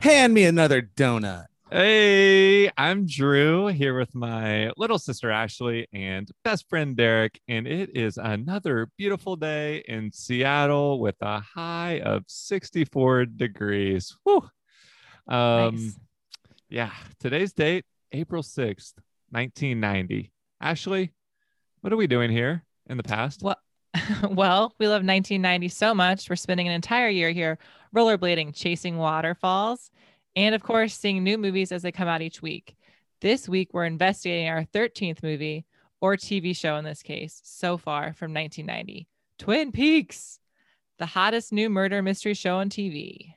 Hand me another donut. Hey, I'm Drew here with my little sister Ashley and best friend Derek, and it is another beautiful day in Seattle with a high of 64 degrees. Whew. Um, Nice. yeah, today's date, April 6th, 1990. Ashley, what are we doing here in the past? Well, well, we love 1990 so much. We're spending an entire year here rollerblading, chasing waterfalls, and of course, seeing new movies as they come out each week. This week, we're investigating our 13th movie or TV show in this case so far from 1990 Twin Peaks, the hottest new murder mystery show on TV.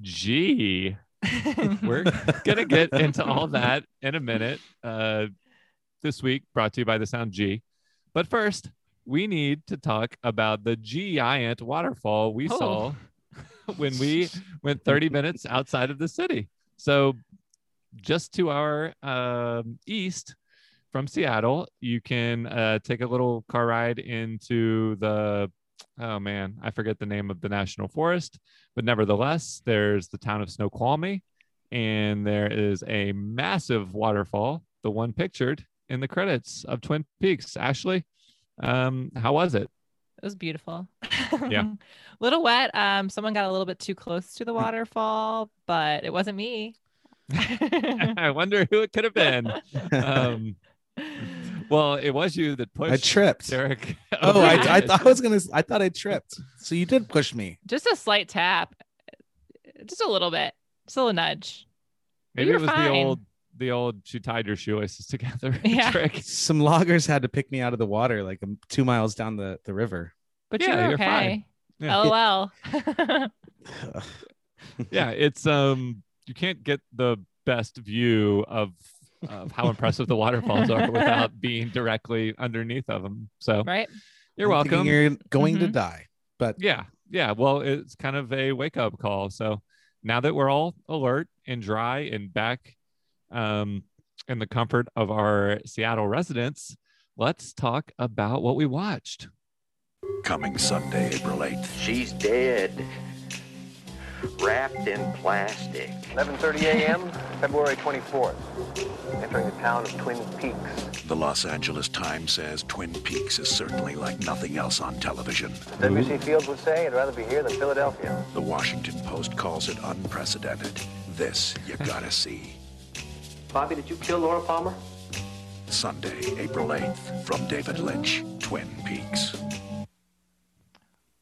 Gee, we're gonna get into all that in a minute. Uh, this week brought to you by the Sound G, but first we need to talk about the giant waterfall we Oh. saw when we went 30 minutes outside of the city. So just to our um, east from Seattle, you can uh, take a little car ride into the oh man, I forget the name of the national forest, but nevertheless, there's the town of Snoqualmie, and there is a massive waterfall, the one pictured in the credits of Twin Peaks. Ashley, um, how was it? It was beautiful. Yeah. little wet. Um, someone got a little bit too close to the waterfall, but it wasn't me. I wonder who it could have been. Um, well, it was you that pushed I tripped. Derek. Oh, I, I thought I was gonna. I thought I tripped. So you did push me. Just a slight tap, just a little bit, just a little nudge. Maybe it were was the old, the old. She tied your shoelaces together. Yeah. trick. Some loggers had to pick me out of the water, like um, two miles down the the river. But Yeah, you're you're fine. Yeah. LOL. yeah it's um you can't get the best view of of how impressive the waterfalls are without being directly underneath of them so right? you're I'm welcome You're going to Mhm. die. But yeah yeah well it's kind of a wake up call so now that we're all alert and dry and back um in the comfort of our seattle residence let's talk about what we watched Coming Sunday, April 8th. She's dead. Wrapped in plastic. 11:30 a.m., February 24th. Entering the town of Twin Peaks. The Los Angeles Times says Twin Peaks is certainly like nothing else on television. As W.C. Fields would say, I'd rather be here than Philadelphia. The Washington Post calls it unprecedented. This you gotta see. Bobby, did you kill Laura Palmer? Sunday, April 8th, from David Lynch, Twin Peaks.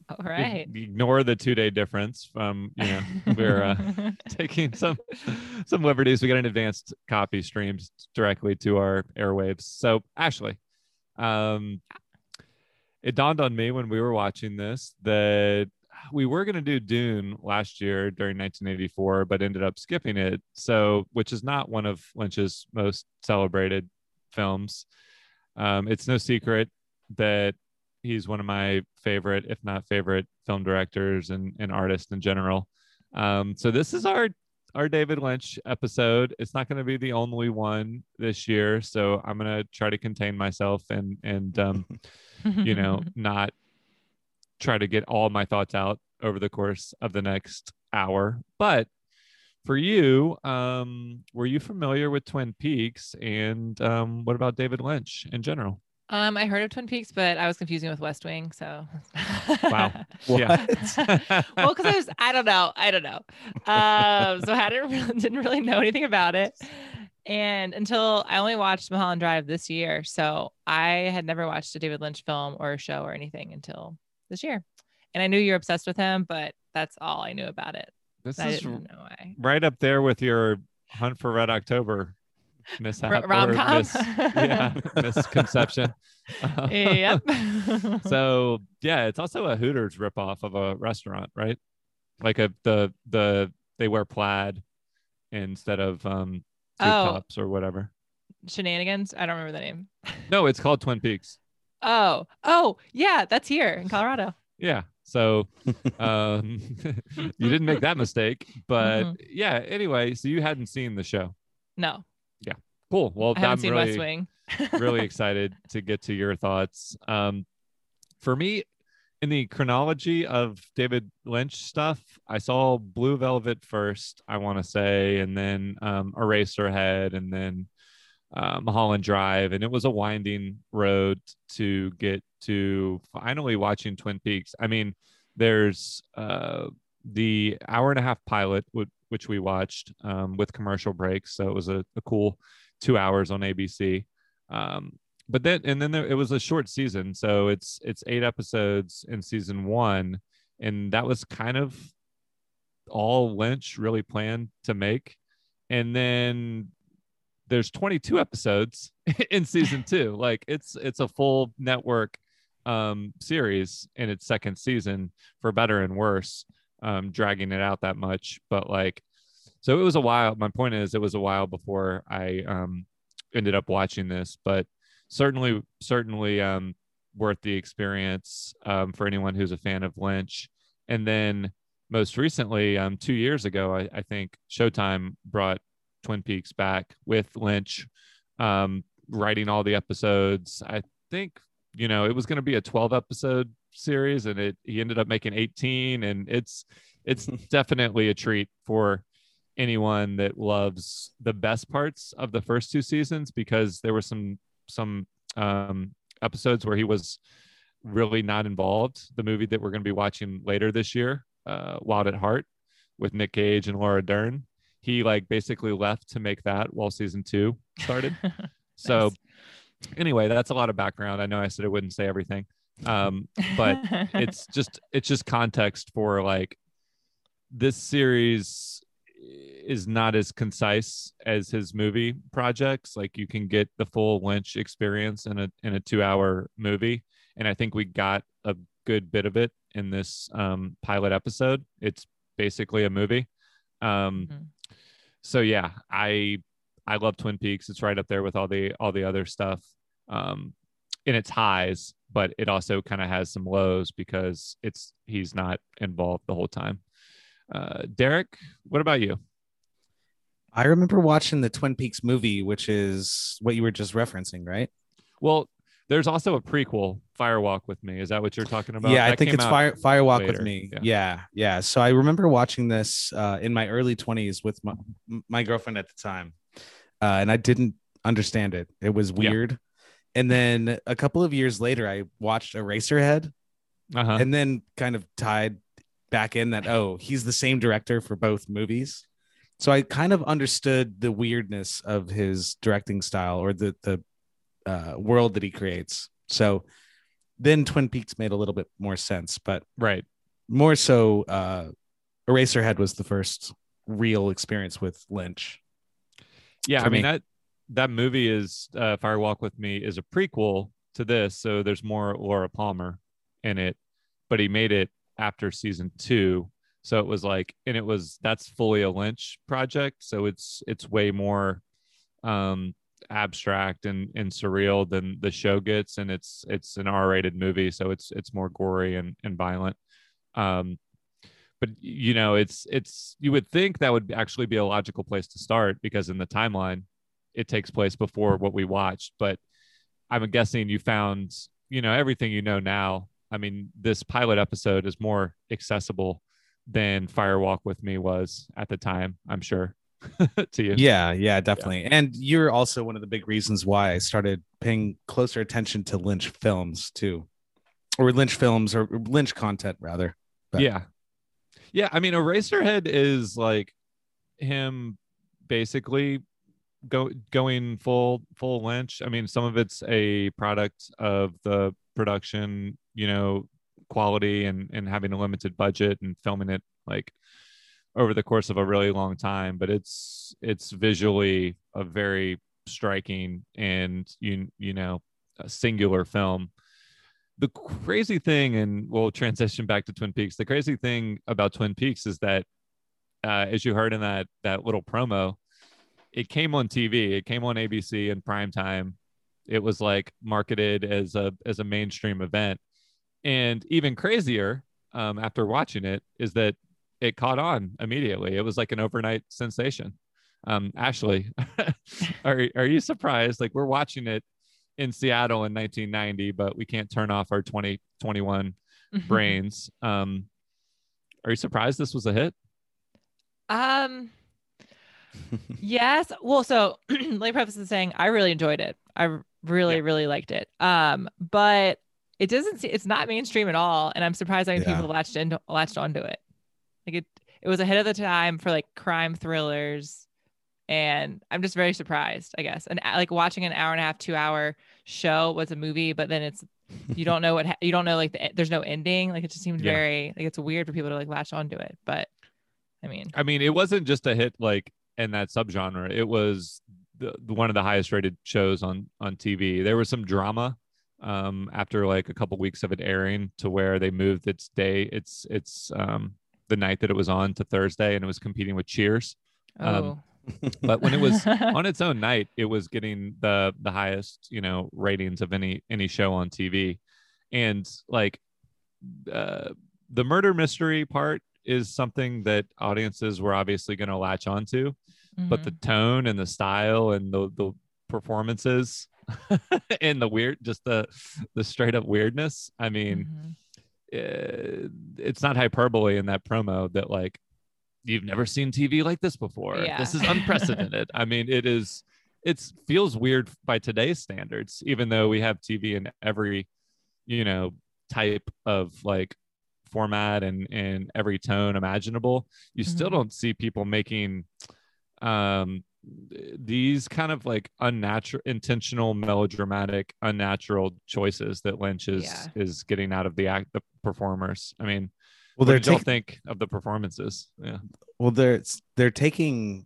All right. ignore the two day difference from you know we're uh, taking some some liberties. We got an advanced copy streamed directly to our airwaves. So Ashley, um, it dawned on me when we were watching this that we were going to do Dune last year during 1984, but ended up skipping it. So, which is not one of Lynch's most celebrated films. Um, it's no secret that he's one of my favorite, if not favorite, film directors and, and artists in general. Um, so this is our our David Lynch episode. It's not going to be the only one this year, so I'm going to try to contain myself and and um, you know not try to get all my thoughts out over the course of the next hour. But for you, um, were you familiar with Twin Peaks? And um, what about David Lynch in general? Um, I heard of Twin Peaks, but I was confusing with West Wing. So, Wow. Yeah. well, because I was, I don't know, I don't know. Um, so I didn't really, didn't really know anything about it, and until I only watched Mulholland Drive this year, so I had never watched a David Lynch film or a show or anything until this year. And I knew you're obsessed with him, but that's all I knew about it. this I is right up there with your Hunt for Red October mishap R- or rom-com? mis- yeah, misconception. yep. so yeah, it's also a Hooters ripoff of a restaurant, right? Like a the the they wear plaid instead of um tube Oh. tops or whatever. Shenanigans. I don't remember the name. No, it's called Twin Peaks. Oh, oh, yeah, that's here in Colorado. Yeah. So um you didn't make that mistake. But Mhm. yeah, anyway, so you hadn't seen the show. No, Yeah. Cool. Well, I haven't I'm seen really, West Wing. really excited to get to your thoughts. Um, for me, in the chronology of David Lynch stuff, I saw Blue Velvet first, I want to say, and then um, Eraserhead, and then uh, Mulholland Drive, and it was a winding road to get to finally watching Twin Peaks. I mean, there's uh, the hour and a half pilot, which we watched um, with commercial breaks, so it was a, a cool two hours on ABC. Um, but then, and then there, it was a short season, so it's it's eight episodes in season one, and that was kind of all Lynch really planned to make. And then there's 22 episodes in season two. Like it's it's a full network um series in its second season for better and worse, um, dragging it out that much. But like so it was a while. My point is it was a while before I um ended up watching this, but certainly certainly um worth the experience um for anyone who's a fan of Lynch. And then most recently, um, two years ago, I, I think Showtime brought Twin Peaks back with Lynch um, writing all the episodes. I think you know it was going to be a 12 episode series, and it he ended up making 18, and it's it's definitely a treat for anyone that loves the best parts of the first two seasons because there were some some um, episodes where he was really not involved. The movie that we're going to be watching later this year, uh, Wild at Heart, with Nick Cage and Laura Dern he like basically left to make that while season two started. so Nice. anyway, that's a lot of background. I know I said I wouldn't say everything. Um, but it's just it's just context for like this series is not as concise as his movie projects. Like you can get the full Lynch experience in a in a two hour movie. And I think we got a good bit of it in this um, pilot episode. It's basically a movie. Um, Mhm. So yeah, I I love Twin Peaks. It's right up there with all the all the other stuff um, in its highs, but it also kind of has some lows because it's he's not involved the whole time. Uh, Derek, what about you? I remember watching the Twin Peaks movie, which is what you were just referencing, right? Well, there's also a prequel, Firewalk with Me. Is that what you're talking about? yeah, I think it's Fire Firewalk with me. yeah. Yeah. yeah, So I remember watching this uh, in my early 20s with my, my girlfriend at the time, uh, and I didn't understand it. It was Yeah. weird. And then a couple of years later, I watched Eraserhead, Uh-huh. and then kind of tied back in that oh, he's the same director for both movies. So I kind of understood the weirdness of his directing style or the the uh, world that he creates. So then Twin Peaks made a little bit more sense, but right. more so uh Eraserhead was the first real experience with Lynch. Yeah, I mean me. that that movie is uh, Firewalk with Me is a prequel to this, so there's more Laura Palmer in it, but he made it after season two, so it was like, and it was that's fully a Lynch project, so it's it's way more um abstract and and surreal than the show gets, and it's it's an R-rated movie, so it's it's more gory and and violent. Um, but you know it's it's you would think that would actually be a logical place to start because in the timeline it takes place before what we watched but i'm guessing you found you know everything you know now i mean this pilot episode is more accessible than firewalk with me was at the time i'm sure to you Yeah, yeah, definitely. And you're also one of the big reasons why I started paying closer attention to Lynch films too. Or Lynch films or Lynch content rather. But- yeah yeah i mean eraserhead is like him basically go going full full lynch i mean some of it's a product of the production you know quality and and having a limited budget and filming it like over the course of a really long time but it's it's visually a very striking and you you know singular film the crazy thing, and we'll transition back to Twin Peaks. The crazy thing about Twin Peaks is that, uh, as you heard in that that little promo, it came on TV. It came on ABC in prime time. It was like marketed as a as a mainstream event, and even crazier um, after watching it is that it caught on immediately. It was like an overnight sensation. Um, Ashley, are are you surprised? Like we're watching it in Seattle in 1990, but we can't turn off our 2021 brains. Um, are you surprised this was a hit? Um. yes. Well, so let me preface this saying I really enjoyed it. I really, Yeah. really liked it. Um, but it doesn't. See, it's not mainstream at all, and I'm surprised how many Yeah. people latched into latched onto it. Like it, it was ahead of the time for like crime thrillers, and I'm just very surprised. I guess, and uh, like watching an hour and a half, two hour show was a movie, but then it's you don't know what ha- you don't know like the, there's no ending. Like it just seems Yeah. very like it's weird for people to like latch onto it. But I mean, I mean, it wasn't just a hit like in that subgenre. It was the, the- one of the highest rated shows on on TV. There was some drama um after like a couple weeks of it airing to where they moved its day its its um the night that it was on to Thursday and it was competing with Cheers. oh. Um, But when it was on its own night, it was getting the the highest, you know, ratings of any any show on TV. And like uh the murder mystery part is something that audiences were obviously going to latch onto but the Mhm. tone and the style and the the performances and the weird just the the straight up weirdness i mean Mhm. Eh, it's not hyperbole in that promo that like you've never seen tv like this before Yeah. this is unprecedented i mean it is it feels weird by today's standards even though we have tv in every you know type of like format and and every tone imaginable you still Mhm. don't see people making um these kind of like unnatural intentional melodramatic unnatural choices that lynch is Yeah. is getting out of the act the performers i mean well, they don't y'all think of the performances yeah well they're they're taking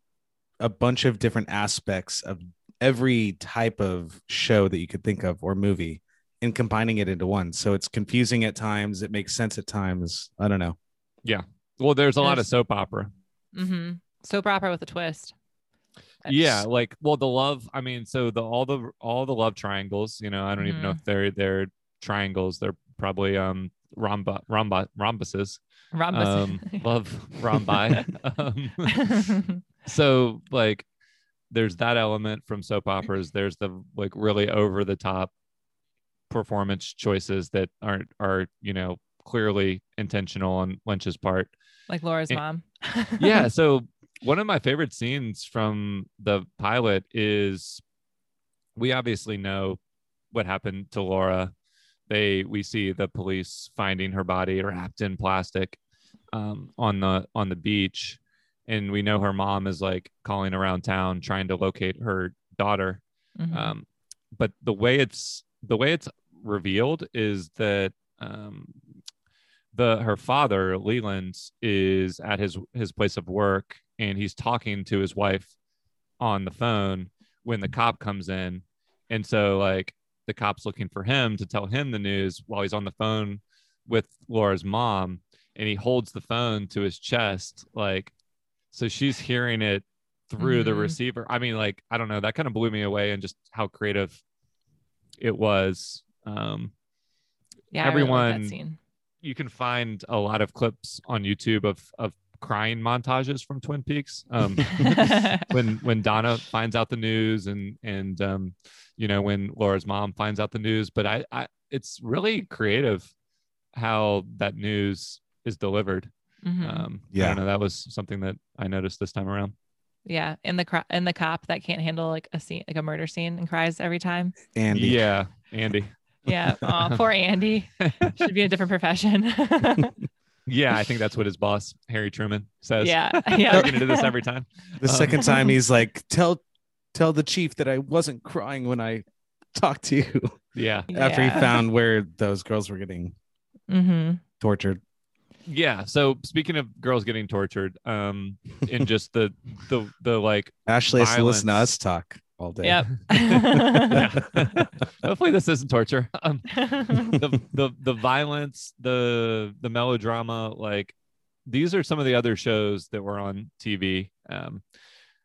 a bunch of different aspects of every type of show that you could think of or movie and combining it into one. So it's confusing at times. It makes sense at times. I don't know. Yeah. Well there's a lot of soap opera mm-hmm. soap opera with a twist. Yeah like well the love i mean so the all the all the love triangles you know i don't even know Mhm. if they're they're triangles they're probably um rhomba rhomba rhombuses Rhombus. um love rhombi um so like there's that element from soap operas there's the like really over the top performance choices that aren't are you know clearly intentional on lynch's part like Laura's Eh, mom. yeah so one of my favorite scenes from the pilot is we obviously know what happened to laura. They we see the police finding her body wrapped in plastic um, on the on the beach. And we know her mom is like calling around town trying to locate her daughter. Mhm. um, but the way it's the way it's revealed is that um, the her father leland is at his his place of work and he's talking to his wife on the phone when the cop comes in. And so like the cop's looking for him to tell him the news while he's on the phone with laura's mom and he holds the phone to his chest like so she's hearing it through the Mhm. receiver. I mean like i don't know that kind of blew me away and just how creative it was. Um yeah, I really like everyone- that scene. you can find a lot of clips on youtube of of crying montages from twin peaks um when when donna finds out the news and and um you know when laura's mom finds out the news but i i it's really creative how that news is delivered Mhm. um i Yeah. don't know that was something that i noticed this time around yeah, and the cro- and the cop that can't handle like a scene, like a murder scene, and cries every time. And yeah andy Yeah, oh, poor Andy. Should be in a different profession. yeah i think that's what his boss harry truman says yeah, you're yeah. gonna do this every time the Um, second time he's like, tell tell the chief that I wasn't crying when I talked to you yeah after he found where those girls were getting mm-hmm. tortured. yeah so speaking of girls getting tortured um in just the the the like Ashley has to listen to us talk all day. Yep. yeah. hopefully this isn't torture um the the the violence the the melodrama like these are some of the other shows that were on tv um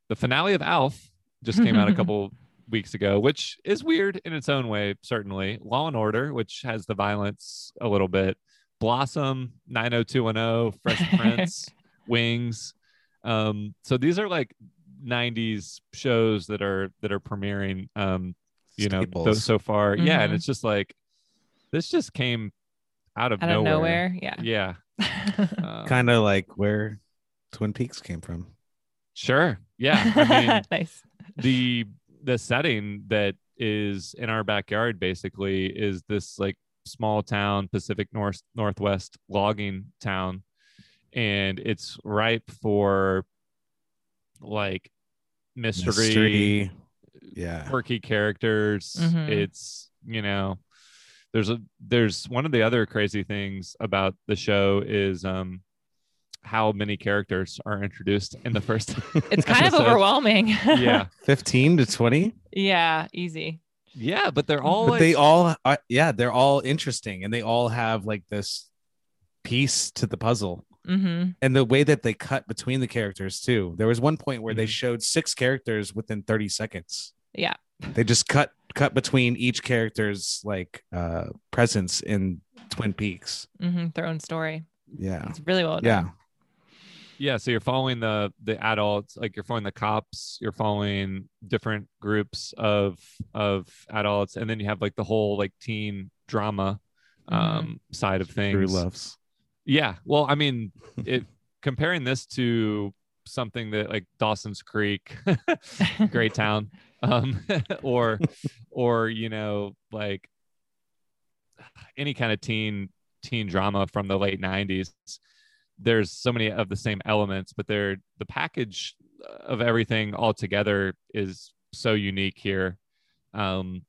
the finale of alf just came out a couple weeks ago which is weird in its own way certainly law and order which has the violence a little bit blossom 90210 fresh prince wings um so these are like 90s shows that are that are premiering um you know those so far yeah and Mhm. it's just like this just came out of Out nowhere. of nowhere. Yeah. Yeah. Uh, Kind of like where Twin Peaks came from. sure. Yeah. I mean, nice. the the setting that is in our backyard basically is this like small town Pacific North Northwest logging town and it's ripe for like mystery, Mystery. Yeah. quirky characters Mhm. it's you know there's a there's one of the other crazy things about the show is um how many characters are introduced in the first It's kind of overwhelming. yeah 15 to 20. yeah. Easy. yeah but they're all but like, they all are, yeah they're all interesting and they all have like this piece to the puzzle Mm-hmm. and the way that they cut between the characters too there was one point where they Mhm. showed six characters within 30 seconds Yeah. they just cut cut between each character's like uh presence in twin peaks Mm-hmm. Their own story. yeah It's really well done. yeah yeah so you're following the the adults like you're following the cops you're following different groups of of adults and then you have like the whole like teen drama um side of things true loves yeah. Well i mean it comparing this to something that like dawson's creek great town um or or you know like any kind of teen teen drama from the late 90s there's so many of the same elements but they're the package of everything all together is so unique here. Um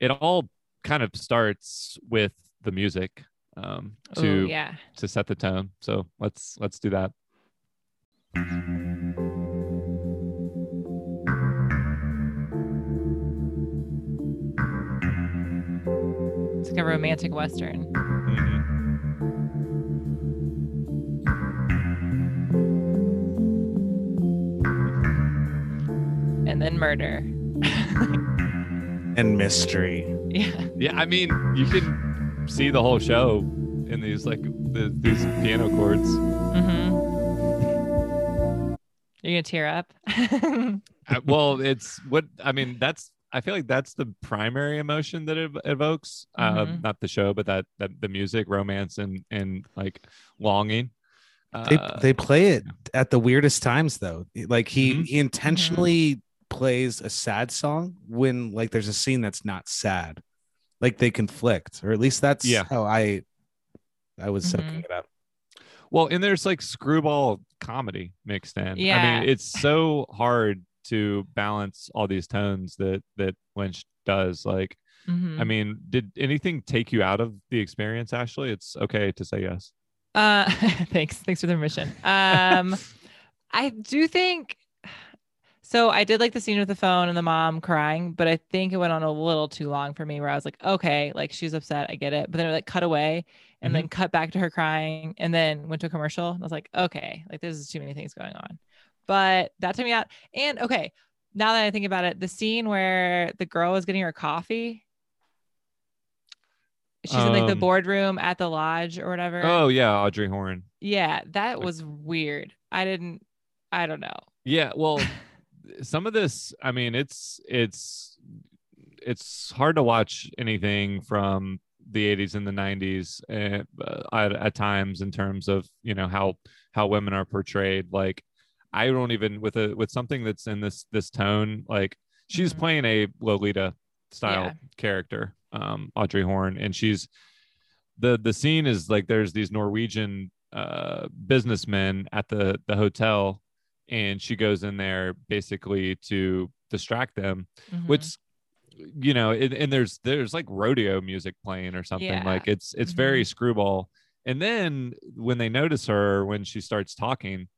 it all kind of starts with the music um to Ooh, yeah. to set the tone so let's let's do that It's like a romantic western. Mhm. And then murder. and mystery yeah. Yeah, I mean, you can see the whole show in these like the, these piano chords. Mm-hmm. You're gonna tear up. Uh, well, it's what I mean. That's I feel like that's the primary emotion that it evokes. Uh, Mhm. not the show, but that that the music, romance, and and like longing. they, Uh, they play it at the weirdest times though like he Mhm. he intentionally plays a sad song when like there's a scene that's not sad like they conflict or at least that's Yeah. how i i was soaking Mhm. it up well, and there's like screwball comedy mixed in. Yeah. I mean, it's so hard to balance all these tones that that Lynch does. Like, Mhm. I mean, did anything take you out of the experience? Ashley, it's okay to say yes. Uh, thanks. Thanks for the permission. Um, I do think so. I did like the scene with the phone and the mom crying, but I think it went on a little too long for me where I was like, okay, like she's upset. I get it. But then it like cut away and then cut back to her crying and then went to a commercial. I was like, okay, like this is too many things going on. But that took me out. And okay, now that I think about it, the scene where the girl was getting her coffee. She's in like the Um, boardroom at the lodge or whatever. Oh yeah, Audrey Horne. Yeah, that was weird. I didn't I don't know. Yeah, well, some of this, I mean, it's it's it's hard to watch anything from the 80s and the 90s uh, at, at times in terms of you know how how women are portrayed like i don't even with a with something that's in this this tone like she's Mhm. playing a lolita style Yeah. character um audrey horne and she's the the scene is like there's these norwegian uh businessmen at the the hotel and she goes in there basically to distract them Mhm. which you know and, and there's there's like rodeo music playing or something Yeah. like it's it's very screwball and then when they notice her when she starts talking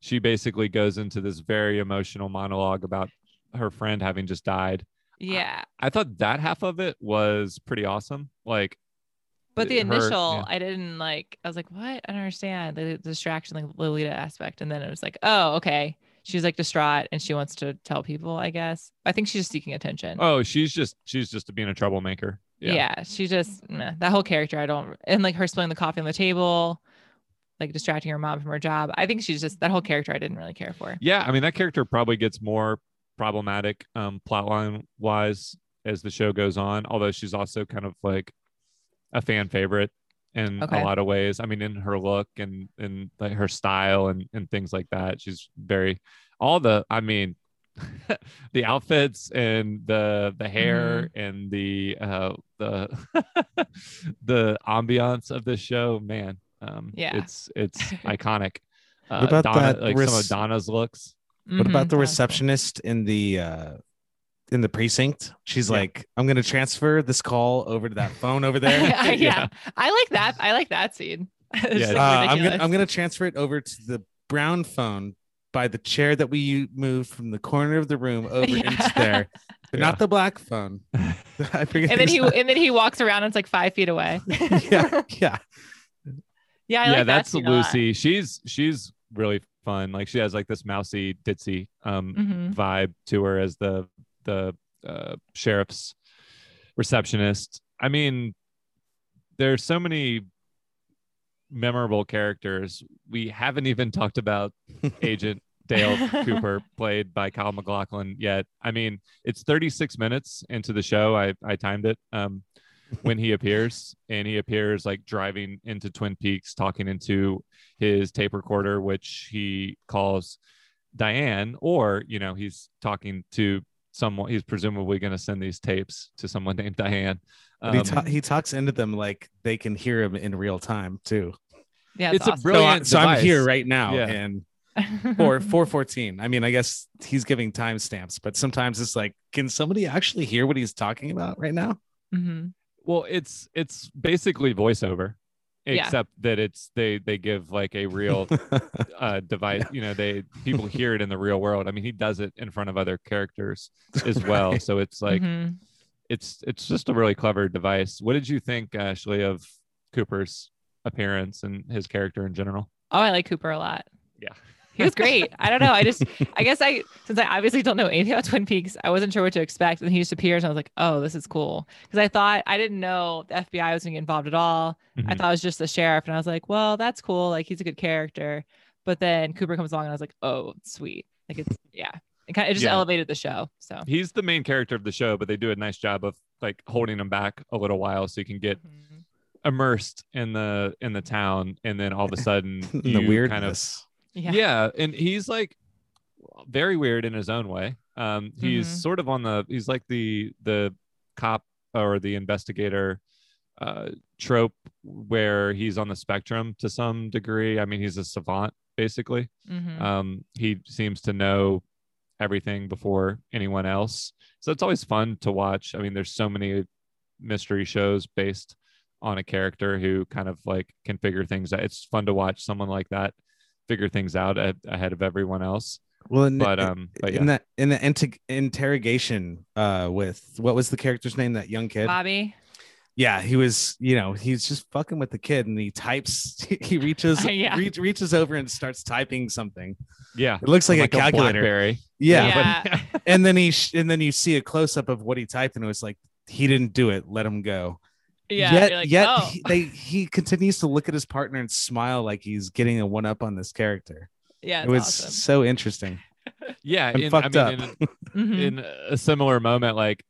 she basically goes into this very emotional monologue about her friend having just died yeah. i thought that half of it was pretty awesome like But the her- initial, yeah. I didn't like I was like, what? I don't understand. The distraction, like Lolita aspect. And then it was like, oh, okay. She's like distraught and she wants to tell people, I guess. I think she's just seeking attention. oh she's just she's just being a troublemaker yeah. she just that whole character, I don't and like her spilling the coffee on the table, like distracting her mom from her job. I think she's just that whole character I didn't really care for. yeah i mean that character probably gets more problematic um plotline wise as the show goes on although she's also kind of like a fan favorite in Okay. a lot of ways. I mean, in her look and and like her style and and things like that. She's very all the. I mean, the outfits and the the hair and the uh the the ambiance of this show. Man, um, Yeah. it's it's iconic. Uh, What about Donna, that like some of Donna's looks. What about Mhm. the Sounds receptionist in the uh in the precinct? She's Yeah. like, I'm gonna transfer this call over to that phone over there. yeah, Yeah. I like that. I like that scene. It's, Yeah, like, Uh, I'm gonna. I'm gonna transfer it over to the brown phone by the chair that we moved from the corner of the room over Yeah. into there, but Yeah. not the black phone. I forget. and then he his- and then he walks around and it's like five feet away. yeah, yeah. yeah, I yeah, like that's scene a lot. Lucy. She's she's really fun. Like she has like this mousy ditzy um Mhm. vibe to her as the the uh, sheriff's receptionist. I mean, there's so many memorable characters. We haven't even talked about Agent Dale Cooper, played by Kyle MacLachlan, yet. I mean, it's 36 minutes into the show. I I timed it. Um, when he appears and he appears like driving into twin peaks talking into his tape recorder which he calls diane or you know he's talking to someone he's presumably going to send these tapes to someone named diane But he Um, ta- he talks into them like they can hear him in real time too. Yeah, It's it's, a brilliant- so, I, so I'm here right now, Yeah. and for 414. I mean, I guess he's giving timestamps, but sometimes it's like, can somebody actually hear what he's talking about right now? Mhm. well it's it's basically voiceover Yeah. except that it's they they give like a real uh device you know they people hear it in the real world i mean he does it in front of other characters as well Right. so it's like Mhm. it's it's just a really clever device what did you think ashley of cooper's appearance and his character in general Oh, I like Cooper a lot. yeah He was great. I don't know. I just, I guess I, since I obviously don't know anything about Twin Peaks, I wasn't sure what to expect. And he just appears, and I was like, oh, this is cool. Because I thought I didn't know the FBI was going to get involved at all. I Mhm. thought it was just the sheriff, and I was like, well, that's cool. Like he's a good character. But then Cooper comes along, and I was like, oh, sweet. Like it's yeah. It kind of it just Yeah. elevated the show. So he's the main character of the show but they do a nice job of like holding him back a little while so you can get Mhm. immersed in the in the town and then all of a sudden the you weirdness. kind of yeah. yeah. and he's like very weird in his own way um he's Mhm. sort of on the he's like the the cop or the investigator uh trope where he's on the spectrum to some degree i mean he's a savant basically Mhm. um he seems to know everything before anyone else so it's always fun to watch i mean there's so many mystery shows based on a character who kind of like can figure things out it's fun to watch someone like that figure things out a- ahead of everyone else Well, in, but um but yeah in that in the inter- interrogation uh with what was the character's name? That young kid. Bobby. Yeah, he was. You know, he's just fucking with the kid, and he types. He reaches Yeah. reach, reaches over and starts typing something. yeah It looks like, a calculator. blackberry yeah, Yeah. but and then he sh- and then you see a close up of what he typed, and it was like he didn't do it. Let him go. Yeah. Yet, like, yet oh. he, they he continues to look at his partner and smile like he's getting a one up on this character. yeah. it was awesome. so interesting. yeah I'm in, fucked I mean, up. in, Mhm. in a similar moment like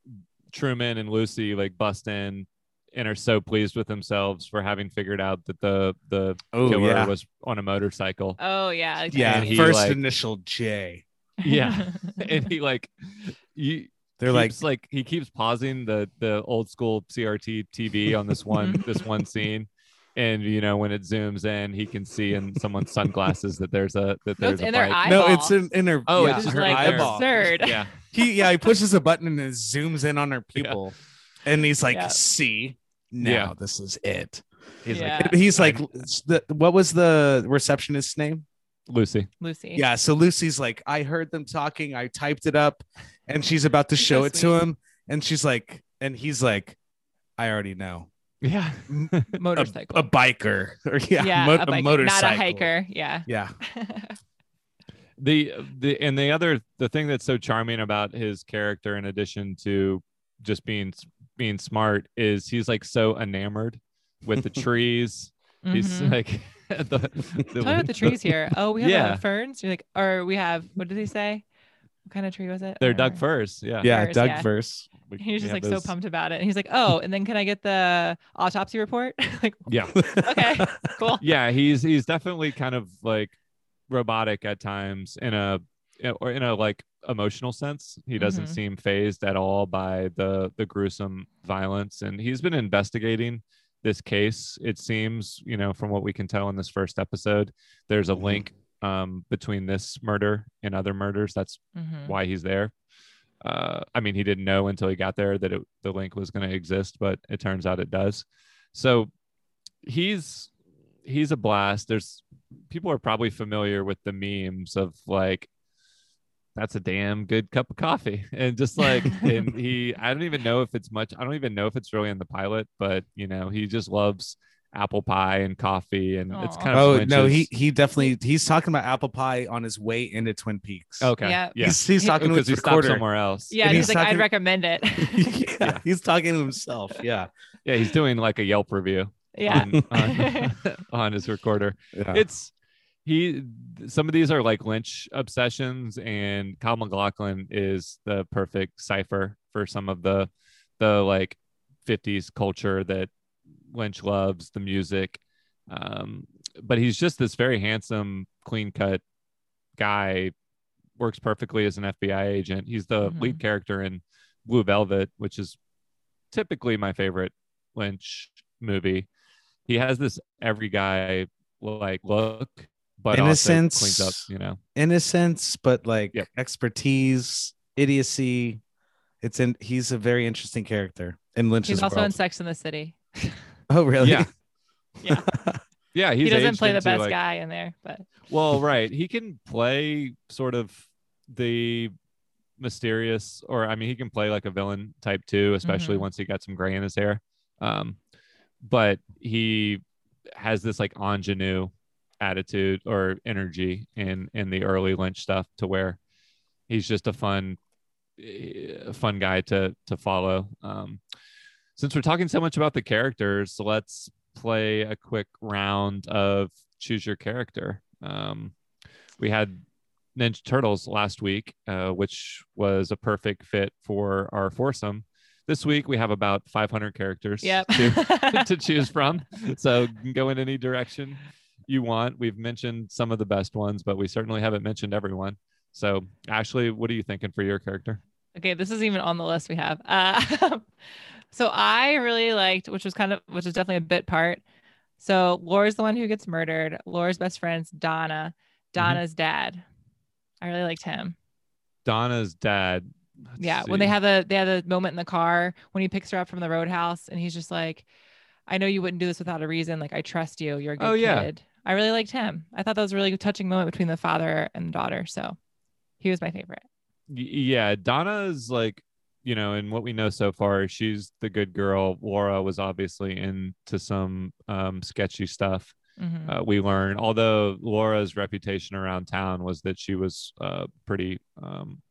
truman and lucy like bust in and are so pleased with themselves for having figured out that the the Oh, killer yeah. was on a motorcycle Oh yeah. like Yeah, he, first like- initial J. yeah and he like you They're like, keeps, like he keeps pausing the the old school crt tv on this one this one scene and you know when it zooms in he can see in someone's sunglasses that there's a that No, there's a in their no, it's in, in her. Oh, yeah, it's Which is her like eyeball. absurd. yeah He yeah, he pushes a button and it zooms in on her pupil, and he's like, Yeah. "See, now Yeah. this is it." he's Yeah. like He's like, the, "What was the receptionist's name?" Lucy Lucy. Yeah, so Lucy's like, "I heard them talking. I typed it up," and she's about to show so it to him, and she's like, and he's like, "I already know." yeah A, Motorcycle. a biker, or yeah, yeah, mo- a, bike, motorcycle, not a hiker. Yeah. Yeah, the the and the other the thing that's so charming about his character in addition to just being being smart is he's like so enamored with the trees he's Mhm. like the, Tell me about the trees here. Oh, we have Yeah. ferns. You're like, or we have what did he say? What kind of tree was it? They're Or- Doug firs. Yeah. Yeah, First, Doug yeah. verse. We- He was just like those- so pumped about it. And he's like, oh, and then can I get the autopsy report? like, Yeah. okay, cool. yeah he's he's definitely kind of like robotic at times in a or in a like emotional sense he doesn't Mhm. seem phased at all by the the gruesome violence and he's been investigating this case it seems you know from what we can tell in this first episode there's a Mhm. link um between this murder and other murders that's Mhm. why he's there uh i mean he didn't know until he got there that it, the link was going to exist but it turns out it does so he's he's a blast there's people are probably familiar with the memes of like that's a damn good cup of coffee and just like and he i don't even know if it's much i don't even know if it's really in the pilot but you know he just loves apple pie and coffee and it's kind of Oh no, he he definitely he's talking about apple pie on his way into Twin Peaks. okay Yeah. yeah He's, he's talking to oh, because his he stopped recorder. somewhere else Yeah, And and he's, he's like, talking- I'd recommend it. yeah, Yeah. he's talking to himself. Yeah. yeah he's doing like a yelp review yeah. on, on, on his recorder yeah. it's he some of these are like lynch obsessions and kyle maclachlan is the perfect cipher for some of the the like 50s culture that lynch loves the music. Um but he's just this very handsome clean cut guy works perfectly as an fbi agent. He's the Mhm. lead character in blue velvet which is typically my favorite lynch movie. He has this every guy like look but Innocence. also cleans up you know Innocence, but like Yep. expertise, idiocy. It's in he's a very interesting character in Lynch's He's also in. Sex in the City. oh really? Yeah. Yeah. yeah he's he doesn't play the best like- guy in there, but well right he can play sort of the mysterious or i mean he can play like a villain type too especially Mhm. once he got some gray in his hair um but he has this like ingenue attitude or energy in in the early lynch stuff to where he's just a fun eh, fun guy to to follow. Um since we're talking so much about the characters let's play a quick round of choose your character. Um we had ninja turtles last week uh, which was a perfect fit for our foursome. This week we have about 500 characters yep. to, to choose from so go in any direction you want we've mentioned some of the best ones but we certainly haven't mentioned everyone so ashley what are you thinking for your character Okay, this is even on the list we have. Uh, so I really liked, which was kind of, which is definitely a bit part. So Laura's the one who gets murdered. Laura's best friend's Donna. Donna's dad. I really liked him. donna's dad let's yeah, when they have the they have the moment in the car when he picks her up from the roadhouse, and he's just like, "I know you wouldn't do this without a reason. Like I trust you. You're a good Oh, yeah. kid." I really liked him. I thought that was a really touching moment between the father and daughter. So he was my favorite. Yeah donna is like you know in what we know so far she's the good girl laura was obviously into some um sketchy stuff Mhm. uh, we learn although laura's reputation around town was that she was uh pretty um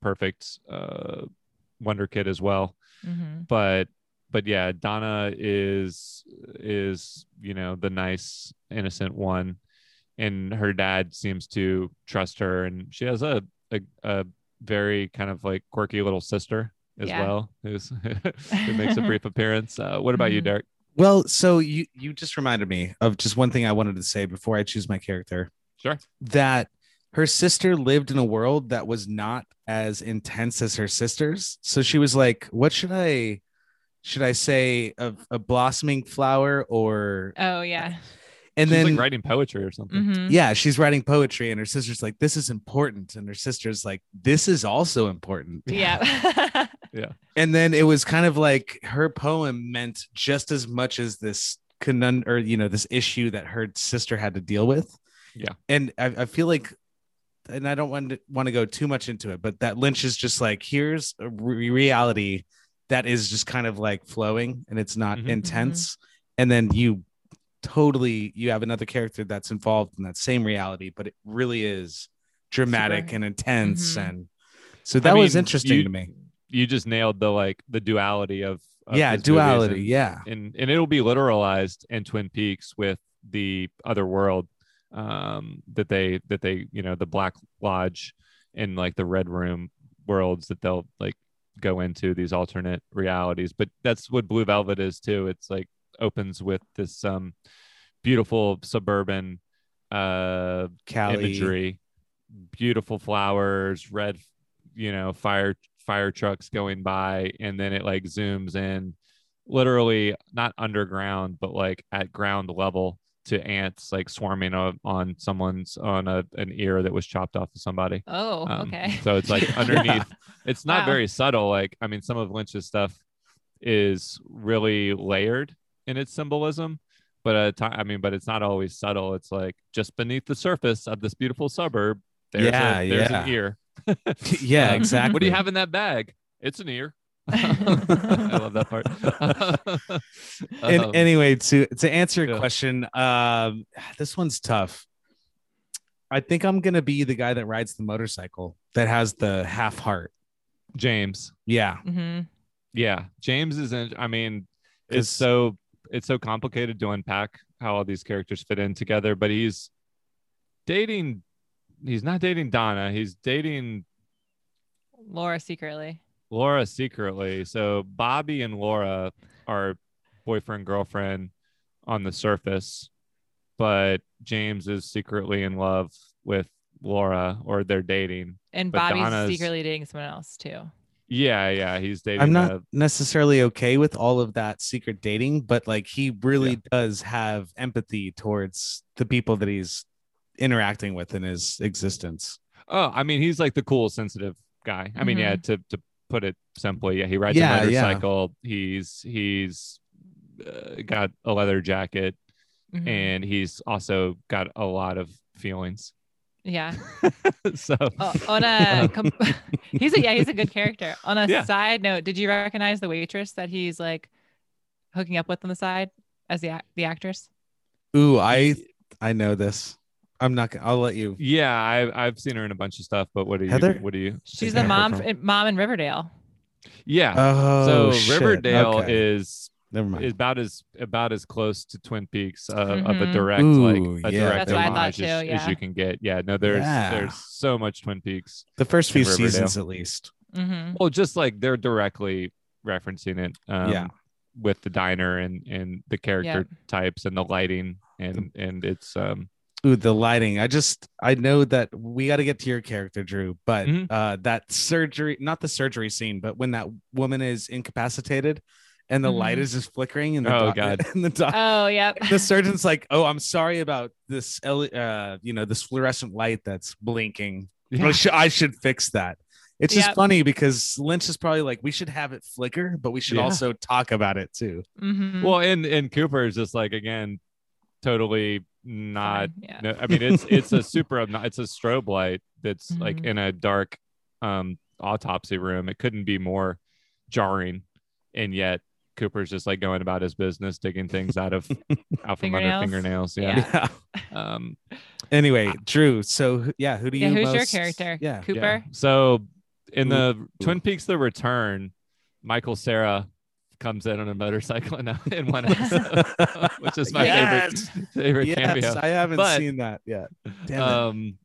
perfect uh wonder kid as well Mhm. but but yeah donna is is you know the nice innocent one and her dad seems to trust her and she has a a, a very kind of like quirky little sister as Yeah. well who's who makes a brief appearance uh, what about you Mhm. derek Well, so you you just reminded me of just one thing I wanted to say before I choose my character. Sure. That her sister lived in a world that was not as intense as her sister's. So she was like, what should I should I say of a blossoming flower or Oh yeah. and she's then like writing poetry or something Mhm. yeah, she's writing poetry and her sister's like, this is important. And her sister's like, this is also important. Yeah, yeah. And then it was kind of like her poem meant just as much as this conund or you know this issue that her sister had to deal with. Yeah. and I, I feel like, and I don't want to want to go too much into it, but that Lynch is just like here's a re- reality that is just kind of like flowing and it's not Mhm. intense, and then you totally you have another character that's involved in that same reality, but it really is dramatic Super. and intense Mhm. and. So that was mean, interesting you- to me. you just nailed the like the duality of, of Yeah, duality. and- yeah. and and it'll be literalized in Twin Peaks with the other world um that they that they you know the Black Lodge and like the red room worlds that they'll like go into these alternate realities. But that's what Blue Velvet is too. It's like opens with this um beautiful suburban uh Cali. imagery beautiful flowers red you know fire fire trucks going by and then it like zooms in literally not underground but like at ground level to ants like swarming on, on someone's on a, an ear that was chopped off of somebody Oh, Um, okay. so it's like underneath it's not Wow. very subtle like i mean some of lynch's stuff is really layered in its symbolism but at ti- i mean but it's not always subtle it's like just beneath the surface of this beautiful suburb there's, Yeah, a, there's yeah. an ear yeah, exactly. what do you have in that bag it's an ear i love that part And Um, anyway, to to answer your yeah. question, um, this one's tough. I think I'm gonna be the guy that rides the motorcycle that has the half heart. james Yeah, hmm yeah james isn't i mean, it's so it's so complicated to unpack how all these characters fit in together but he's dating he's not dating donna he's dating Laura secretly. Laura secretly so bobby and laura are boyfriend girlfriend on the surface but james is secretly in love with laura or they're dating And But Bobby's Donna's- secretly dating someone else too. yeah yeah he's dating I'm not a- necessarily okay with all of that secret dating, but like he really does have empathy towards the people that he's interacting with in his existence. Oh, I mean, he's like the cool, sensitive guy. I mean, yeah, mm-hmm. to to put it simply, yeah, he rides Yeah, a yeah. motorcycle. He's he's uh, got a leather jacket, Mhm. and he's also got a lot of feelings. Yeah. so Oh, on a com- he's a yeah he's a good character. On a Yeah. side note, did you recognize the waitress that he's like hooking up with on the side as the the actress? Ooh, I I know this. I'm not. gonna I'll let you. yeah, I I've seen her in a bunch of stuff. But what do you? Heather? What do you? She's the mom from? f- mom in Riverdale. Yeah. Oh, so shit. Riverdale Okay. is Never mind. is about as about as close to Twin Peaks uh, of a Mhm. direct Ooh, like a yeah. direct That's what I thought homage too, as, as you can get. Yeah, no, there's Yeah. there's so much Twin Peaks. the first few Riverdale. seasons, at least. hmm Well, just like they're directly referencing it. Um, Yeah. With the diner and and the character types and the lighting and and it's um Ooh, the lighting. I just I know that we got to get to your character, Drew. But Mhm. uh that surgery, not the surgery scene, but when that woman is incapacitated and the light Mhm. is just flickering and the Oh, doc- God. and the doc- Oh yep. the surgeon's like, "Oh, I'm sorry about this, uh, you know, this fluorescent light that's blinking. yeah. I, should, I should fix that." It's just Yep. funny because Lynch is probably like, "We should have it flicker, but we should Yeah. also talk about it too." hmm well and and Cooper is just like again totally not yeah. no, I mean it's it's a super it's a strobe light that's like Mhm. in a dark um autopsy room. It couldn't be more jarring and yet Cooper's just like going about his business, digging things out of out from under Fingernails? fingernails. Yeah. Yeah. Um Anyway, Drew. So yeah, who do Yeah, you? who's your character? Yeah. Cooper. Yeah. So in Ooh. the Twin Peaks: The Return, Michael Cera comes in on a motorcycle in, in one episode, which is my Yes. favorite favorite Yes, cameo. I haven't But- seen that yet. Damn it. Um,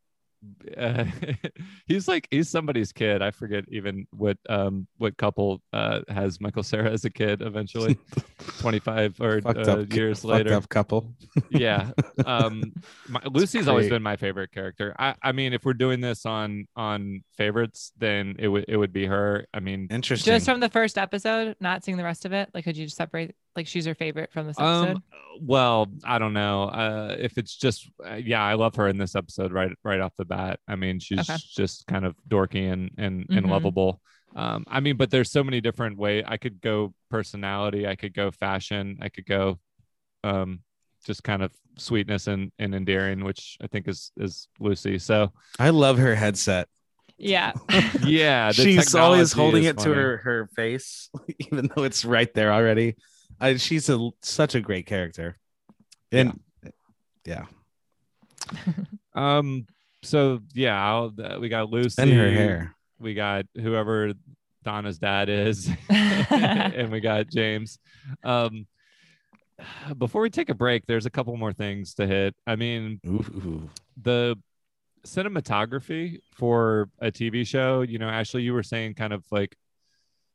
uh, he's like he's somebody's kid. I forget even what um what couple uh has Michael Cera as a kid. Eventually, twenty five or Fucked uh, up, years later. up couple. yeah um my, lucy's always been my favorite character i i mean if we're doing this on on favorites then it would it would be her i mean Interesting. Just from the first episode, not seeing the rest of it. Like, could you just separate? Like, she's your favorite from this episode. um well i don't know uh if it's just uh, yeah i love her in this episode right right off the bat i mean she's Okay. just kind of dorky and and and Mhm. lovable um i mean but there's so many different ways i could go personality i could go fashion i could go um just kind of sweetness and, and endearing which i think is is lucy so I love her headset. yeah. yeah she's always holding is it to her her face, even though it's right there already. I, she's a such a great character, and yeah, um so yeah I'll, uh, we got lucy. And her hair. we got whoever donna's dad is. And we got james. Um before we take a break there's a couple more things to hit. I mean Ooh, ooh. the cinematography for a TV show, you know, Ashley, you were saying kind of like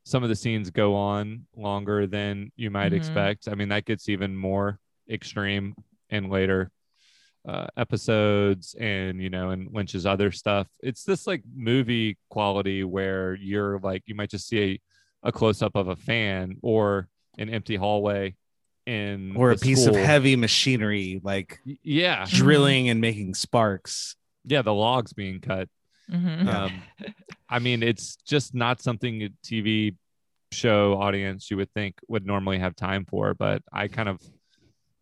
some of the scenes go on longer than you might Mhm. expect. I mean, that gets even more extreme in later uh, episodes and, you know, and Lynch's other stuff. It's this like movie quality where you're like, you might just see a, a close up of a fan or an empty hallway in or a the piece of heavy machinery like Yeah. drilling and making sparks. Yeah. The logs being cut. Mhm. Um, I mean, it's just not something a TV show audience you would think would normally have time for. But I kind of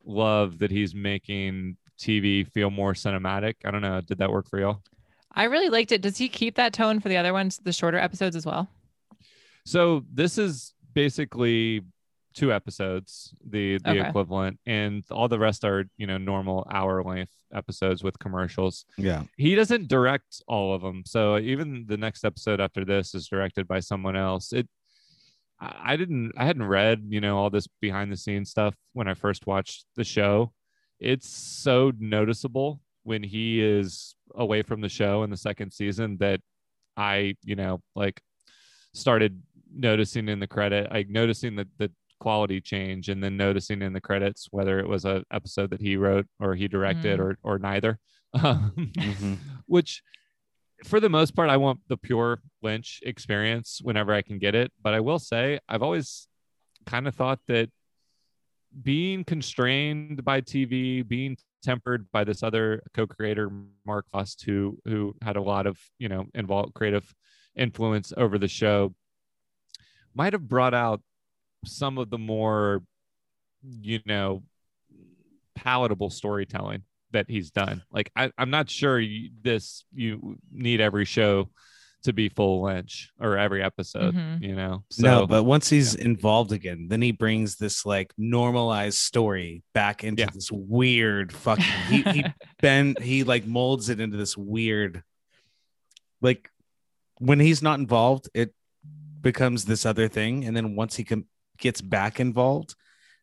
love that he's making TV feel more cinematic. I don't know. Did that work for y'all? I really liked it. Does he keep that tone for the other ones, the shorter episodes as well? So this is basically two episodes, the the Okay. equivalent, and all the rest are you know normal hour length episodes with commercials. Yeah. he doesn't direct all of them so even the next episode after this is directed by someone else it i I didn't i hadn't read you know all this behind the scenes stuff when i first watched the show it's so noticeable when he is away from the show in the second season that i you know like started noticing in the credit like noticing that the quality change and then noticing in the credits whether it was a episode that he wrote or he directed Mm. or or neither um, Mhm. which for the most part i want the pure lynch experience whenever i can get it but i will say i've always kind of thought that being constrained by tv being tempered by this other co-creator mark Frost, who who had a lot of you know involved creative influence over the show might have brought out some of the more you know palatable storytelling that he's done like I, i'm not sure you, this you need every show to be full lynch or every episode Mhm. you know so no, but once he's involved again, then he brings this like normalized story back into Yeah. this weird fucking. He he bend he like molds it into this weird. Like when he's not involved, it becomes this other thing, and then once he can gets back involved,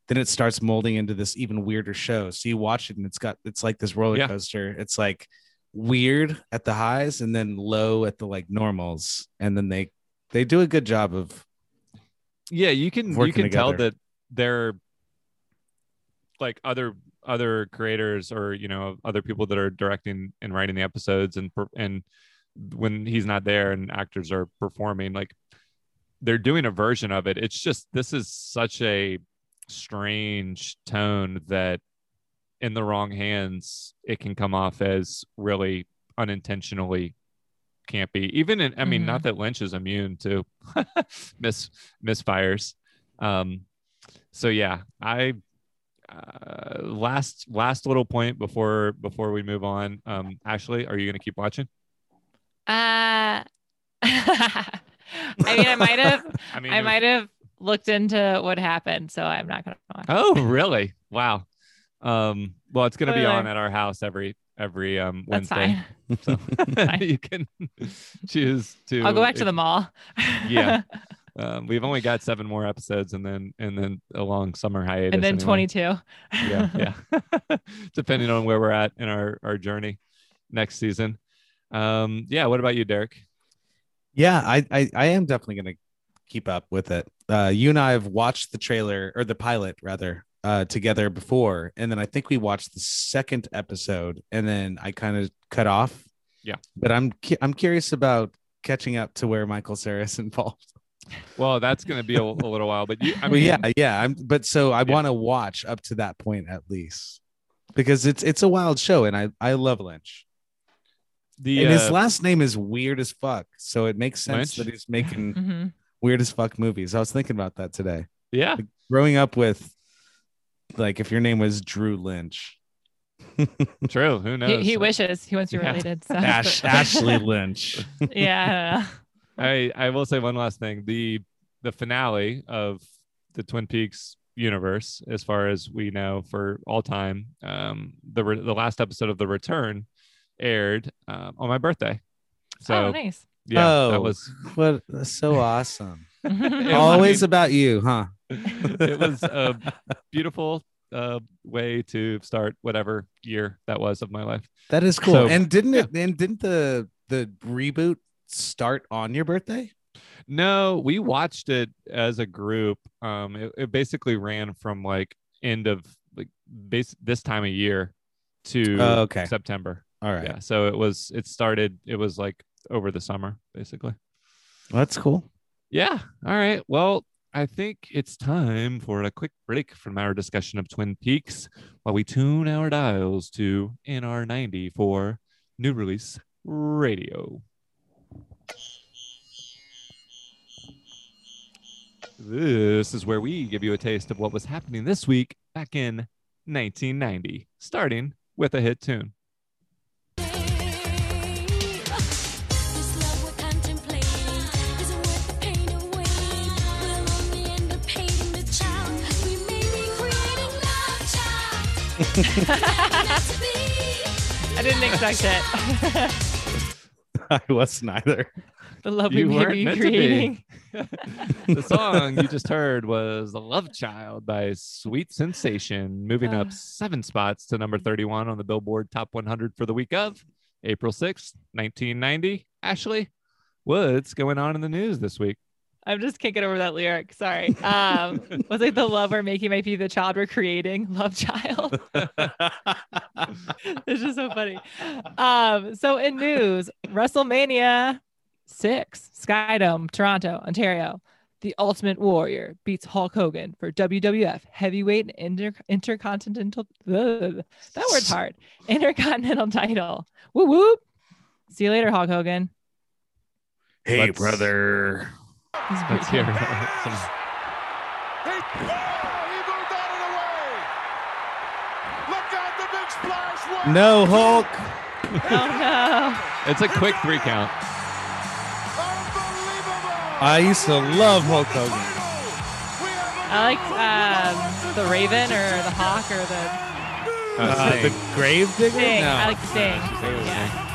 then it starts molding into this even weirder show. So you watch it, and it's got it's like this roller Yeah. coaster. It's like weird at the highs and then low at the like normals, and then they they do a good job of yeah you can you can tell that they're like other other creators or you know other people that are directing and writing the episodes and and when he's not there and actors are performing like they're doing a version of it. It's just this is such a strange tone that in the wrong hands it can come off as really unintentionally campy. Even in i mean Mhm. not that lynch is immune to miss misfires. Um so yeah i uh, last last little point before before we move on. Um ashley are you going to keep watching? Uh, I mean, I might have, i mean I if- might have looked into what happened, so I'm not gonna watch. oh really wow um well it's going to be on at our house every every um That's wednesday fine. so you can choose to I'll go back to the mall. Yeah. um, we've only got seven more episodes and then and then a long summer hiatus and then anyway. 22. yeah yeah depending on where we're at in our our journey next season um yeah what about you derek Yeah, I, I I am definitely gonna keep up with it. Uh, you and I have watched the trailer or the pilot rather uh, together before, and then I think we watched the second episode, and then I kind of cut off. Yeah. but I'm cu- I'm curious about catching up to where Michael Cera is involved. well that's going to be a, a little while but you i well, yeah, yeah. I'm but so I Yeah. want to watch up to that point at least because it's it's a wild show, and I I love Lynch, the and his uh, last name is weird as fuck, so it makes sense Lynch? that he's making hmm weird as fuck movies. I was thinking about that today. yeah growing up with like if your name was Drew Lynch, true who knows He, he wishes he wants to be Yeah. related. So. Ash Ashley Lynch. yeah. I I will say one last thing. The the finale of the Twin Peaks universe, as far as we know for all time, um, the re- the last episode of The Return aired um, on my birthday. So oh, nice. yeah, oh, that was what so awesome. was- Always about you, huh? it was a beautiful uh, way to start whatever year that was of my life. That is cool. So- and didn't it? And didn't the the reboot start on your birthday? No, we watched it as a group. Um, it, it basically ran from like end of like base this time of year to Oh, okay. September. All right. Yeah, so it was it started. It was like over the summer, basically. That's cool. Yeah. All right. Well, I think it's time for a quick break from our discussion of Twin Peaks while we tune our dials to NR90 for new release radio. This is where we give you a taste of what was happening this week back in 1990, starting with a hit tune. I didn't expect it. I was neither. the love You we may weren't be meant to be. creating. the song you just heard was The Love Child by Sweet Sensation, moving Ah. up seven spots to number 31 on the Billboard Top 100 for the week of April 6th, 1990. Ashley, what's going on in the news this week? I'm just can't get over that lyric. Sorry. Um, was it the love we're making might be the child we're creating? Love child. it's just so funny. Um, so in news, WrestleMania six, Skydome, Toronto, Ontario. The Ultimate Warrior beats Hulk Hogan for WWF Heavyweight and Inter- Intercontinental. Ugh, that word's hard. Intercontinental title. Woo whoop. See you later, Hulk Hogan. hey, Let's- brother. He's pretty Let's hear some- He, oh, he moved out of the way. Look out, the big splash. One, No Hulk. Oh no. It's a quick three count. I used to love Hulk Hogan. I have a I liked um, the Raven or the Hawk or the Uh, Uh, the Grave Digger. Sting. No. I like the Sting. Sting. Yeah.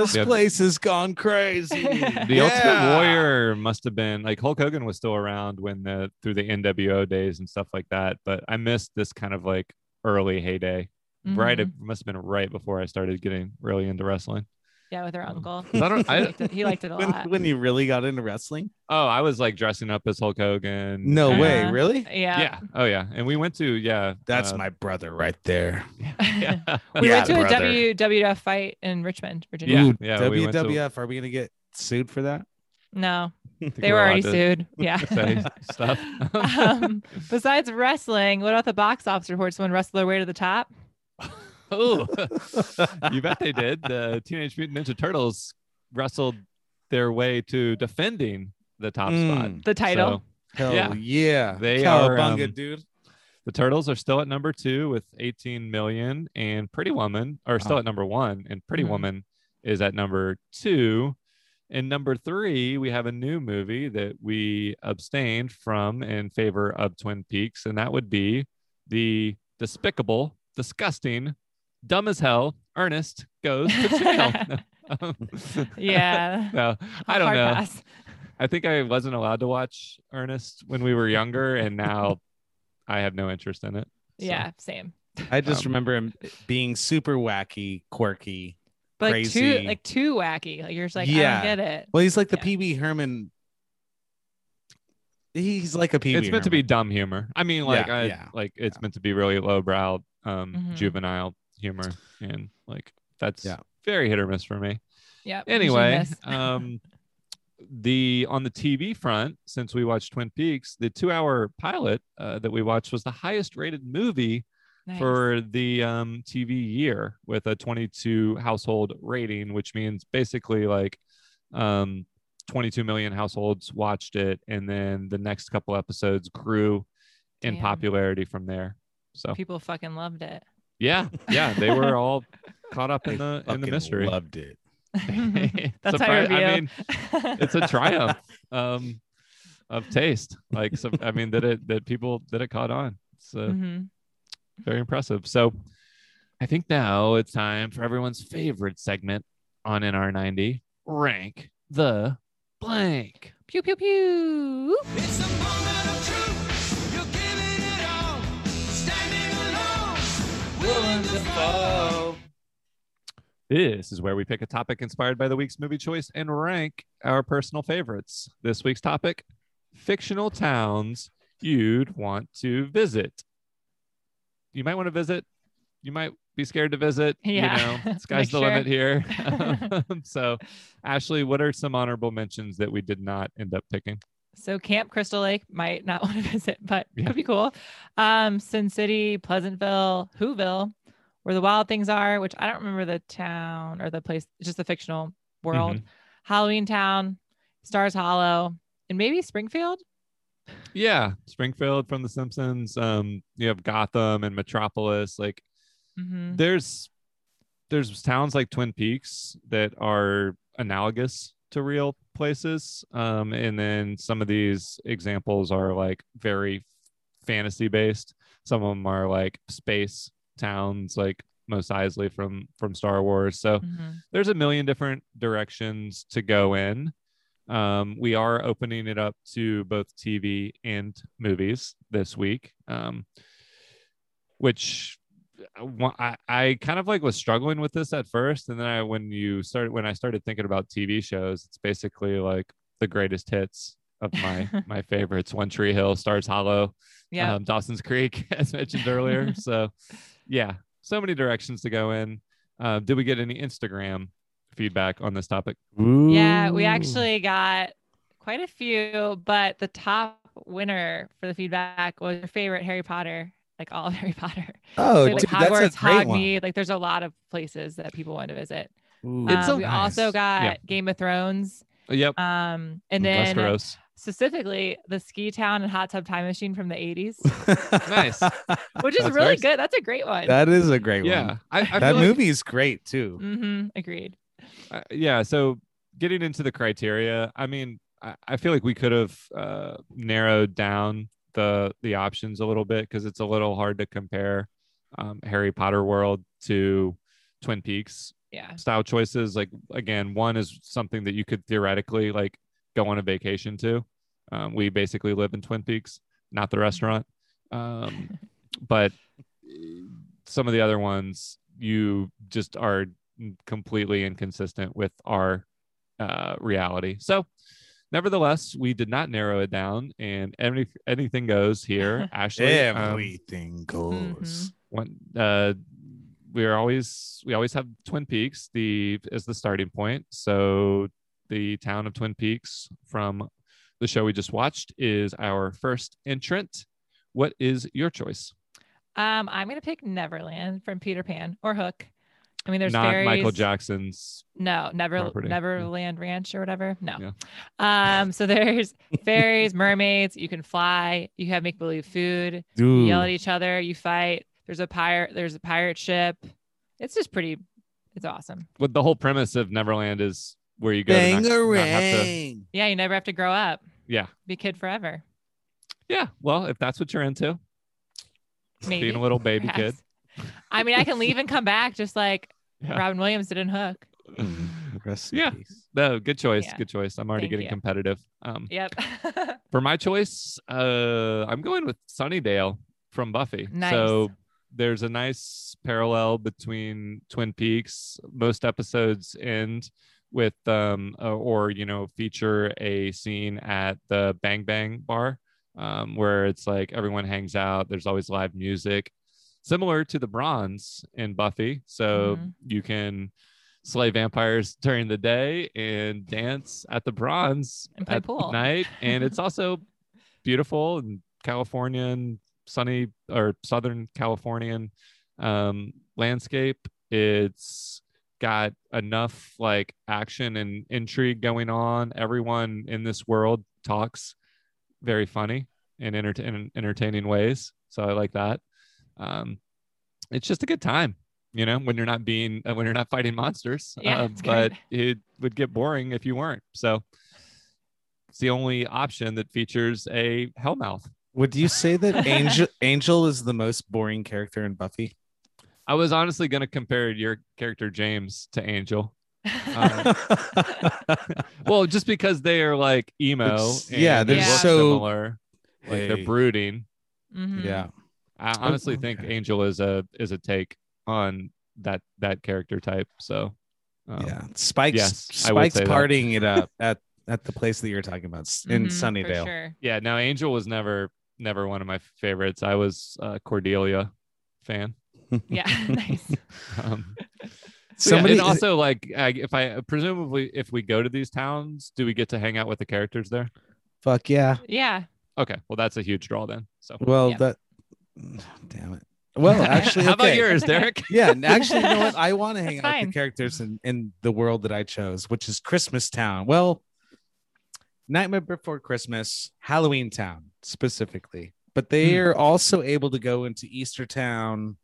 This Yeah. place has gone crazy. The Ultimate Warrior must have been like Hulk Hogan was still around when the through the NWO days and stuff like that, but I missed this kind of like early heyday. Right, it Mhm. must have been right before I started getting really into wrestling. Yeah, with her uncle. I don't, he, liked it, he liked it a When, lot. when you really got into wrestling? oh, I was like dressing up as Hulk Hogan. No and- way, really? yeah. Yeah. Oh yeah. And we went to yeah. That's uh, my brother right there. yeah. we Yeah, went to brother. a WWF fight in Richmond, Virginia. Yeah, Ooh, yeah, we to- WWF. Are we gonna get sued for that? No, they we're were already sued. Yeah. Stuff. um, besides wrestling, what about the box office reports? Someone wrestled their way to the top. Oh, you bet they did. The Teenage Mutant Ninja Turtles wrestled their way to defending the top Mm. spot. The title. So Hell Yeah. yeah. They are, um, dude. the Turtles are still at number two with 18 million, and Pretty Woman are still Wow. at number one, and Pretty Mhm. Woman is at number two. And number three, we have a new movie that we abstained from in favor of Twin Peaks, and that would be the despicable, disgusting, dumb as hell Ernest goes to jail. Yeah. no, I don't Hard know. pass. I think I wasn't allowed to watch Ernest when we were younger, and now I have no interest in it. So, Yeah, same. I just um, remember him being super wacky, quirky. But like too Crazy. like too wacky. Like you're just like, I Yeah. don't get it. Well, he's like the Yeah. Pee Wee Herman. He's like a PB. It's meant to be dumb humor. I mean, like, Yeah, I, yeah, like it's meant to be really lowbrow, um, Mhm. juvenile humor, and like that's Yeah. very hit or miss for me. Yeah. usually Anyway, um, the on the TV front, since we watched Twin Peaks, the two-hour pilot uh, that we watched was the highest-rated movie Nice. for the um, TV year with a 22 household rating, which means basically like um, 22 million households watched it, and then the next couple episodes grew in popularity from there. So people fucking loved it. Yeah, yeah, they were all caught up in the in the fucking mystery. Loved it. That's how Surpri- you I mean, it's a triumph um, of taste. Like, so, I mean, that it that people that it caught on. It's uh, Mhm. very impressive. So, I think now it's time for everyone's favorite segment on NR90 rank the blank. Pew pew pew. This is where we pick a topic inspired by the week's movie choice and rank our personal favorites. This week's topic fictional towns you'd want to visit. You might want to visit. You might be scared to visit. Yeah. You know, sky's the sure. limit here. so, Ashley, what are some honorable mentions that we did not end up picking? So Camp Crystal Lake might not want to visit, but Yeah. could be cool. Um, Sin City, Pleasantville, Whoville, where the wild things are, which I don't remember the town or the place, just the fictional world. Mm-hmm. Halloween Town, Stars Hollow, and maybe Springfield. Yeah, Springfield from The Simpsons. Um, you have Gotham and Metropolis. Like, Mhm. there's there's towns like Twin Peaks that are analogous to real places. Um, and then some of these examples are like very fantasy based. Some of them are like space towns, like Mos Eisley from from Star Wars. So Mhm. there's a million different directions to go in. Um, we are opening it up to both TV and movies this week, um, which I, I kind of like was struggling with this at first, and then I when you started when I started thinking about TV shows, it's basically like the greatest hits of my my favorites: One Tree Hill, Stars Hollow, Yeah. um, Dawson's Creek, as mentioned earlier. so, yeah, so many directions to go in. Uh, did we get any Instagram feedback on this topic? yeah. We actually got quite a few, but the top winner for the feedback was your favorite Harry Potter, like all of Harry Potter. Oh, like dude, Hogwarts, that's a great one. Like there's a lot of places that people want to visit. Ooh, It's Um, a- we also got Yeah. Game of Thrones. Yep. Um, and then Westeros. specifically the Ski Town and Hot Tub Time Machine from the 80s, Nice. which is That's really very- good. That's a great one. that is a great Yeah, one. I, I that feel like- movie is great too. mm-hmm. Agreed. uh, yeah so getting into the criteria i mean i, I feel like we could have uh, narrowed down the the options a little bit because it's a little hard to compare um, harry potter world to twin peaks Yeah. style choices. Like again one is something that you could theoretically like go on a vacation to. Um, we basically live in twin peaks not the restaurant. Um, but uh, some of the other ones you just are completely inconsistent with our uh, reality. So nevertheless we did not narrow it down and any, anything goes here ashley um, Everything goes. one uh we're always we always have twin peaks the as the starting point so the town of twin peaks from the show we just watched is our first entrant what is your choice Um, I'm gonna pick Neverland from Peter Pan or Hook. I mean, there's not fairies. michael jackson's No, Never property. Yeah. Neverland Ranch or whatever. No. Yeah. Um, so there's fairies, mermaids. You can fly. You have make believe food. You yell at each other. You fight. There's a pirate. There's a pirate ship. It's just pretty. It's awesome. what the whole premise of neverland is where you go to not- not have to- Yeah, you never have to grow up. yeah Be kid forever. yeah well if that's what you're into Maybe. being a little baby kid perhaps. I mean, I can leave and come back just like Yeah. Robin Williams did in Hook. Rest in Yeah. peace. no good choice Yeah. good choice i'm already Thank getting you. competitive um Yep. For my choice, uh, I'm going with Sunnydale from Buffy. Nice. So there's a nice parallel between Twin Peaks. Most episodes end with, um, uh, or you know, feature a scene at the Bang Bang Bar, um, where it's like everyone hangs out. There's always live music, similar to the Bronze in Buffy. So Mhm. you can slay vampires during the day and dance at the Bronze at pool. night. And it's also beautiful and Californian, sunny or Southern Californian um, landscape. It's got enough like action and intrigue going on. Everyone in this world talks very funny and enter- in entertaining ways. So I like that. Um, it's just a good time, you know, when you're not being uh, when you're not fighting monsters. Yeah, Uh, but great. it would get boring if you weren't. So it's the only option that features a hellmouth. Would you say that Angel Angel is the most boring character in Buffy? I was honestly going to compare your character James to Angel. Um, well, just because they are like emo. And yeah, they they're look so- similar. Like Hey. they're brooding. Mhm. yeah. I honestly think. Angel is a is a take on that that character type. So um, yeah. Spike's yes, Spike's say that. partying it up at at the place that you're talking about s- in Mhm, Sunnydale. sure. yeah. Now Angel was never never one of my favorites. I was a Cordelia fan. Yeah, nice. Um, so yeah, Somebody and also like I, if I presumably if we go to these towns, do we get to hang out with the characters there? fuck yeah. Yeah. Okay, well that's a huge draw then. So Well, Yeah. that damn it. Well, actually, how about yours, Derek? Yeah, actually, you know what? I want to hang That's out with the characters in, in the world that I chose, which is Christmas Town. Well, Nightmare Before Christmas, Halloween Town specifically, but they Hmm. are also able to go into Easter Town,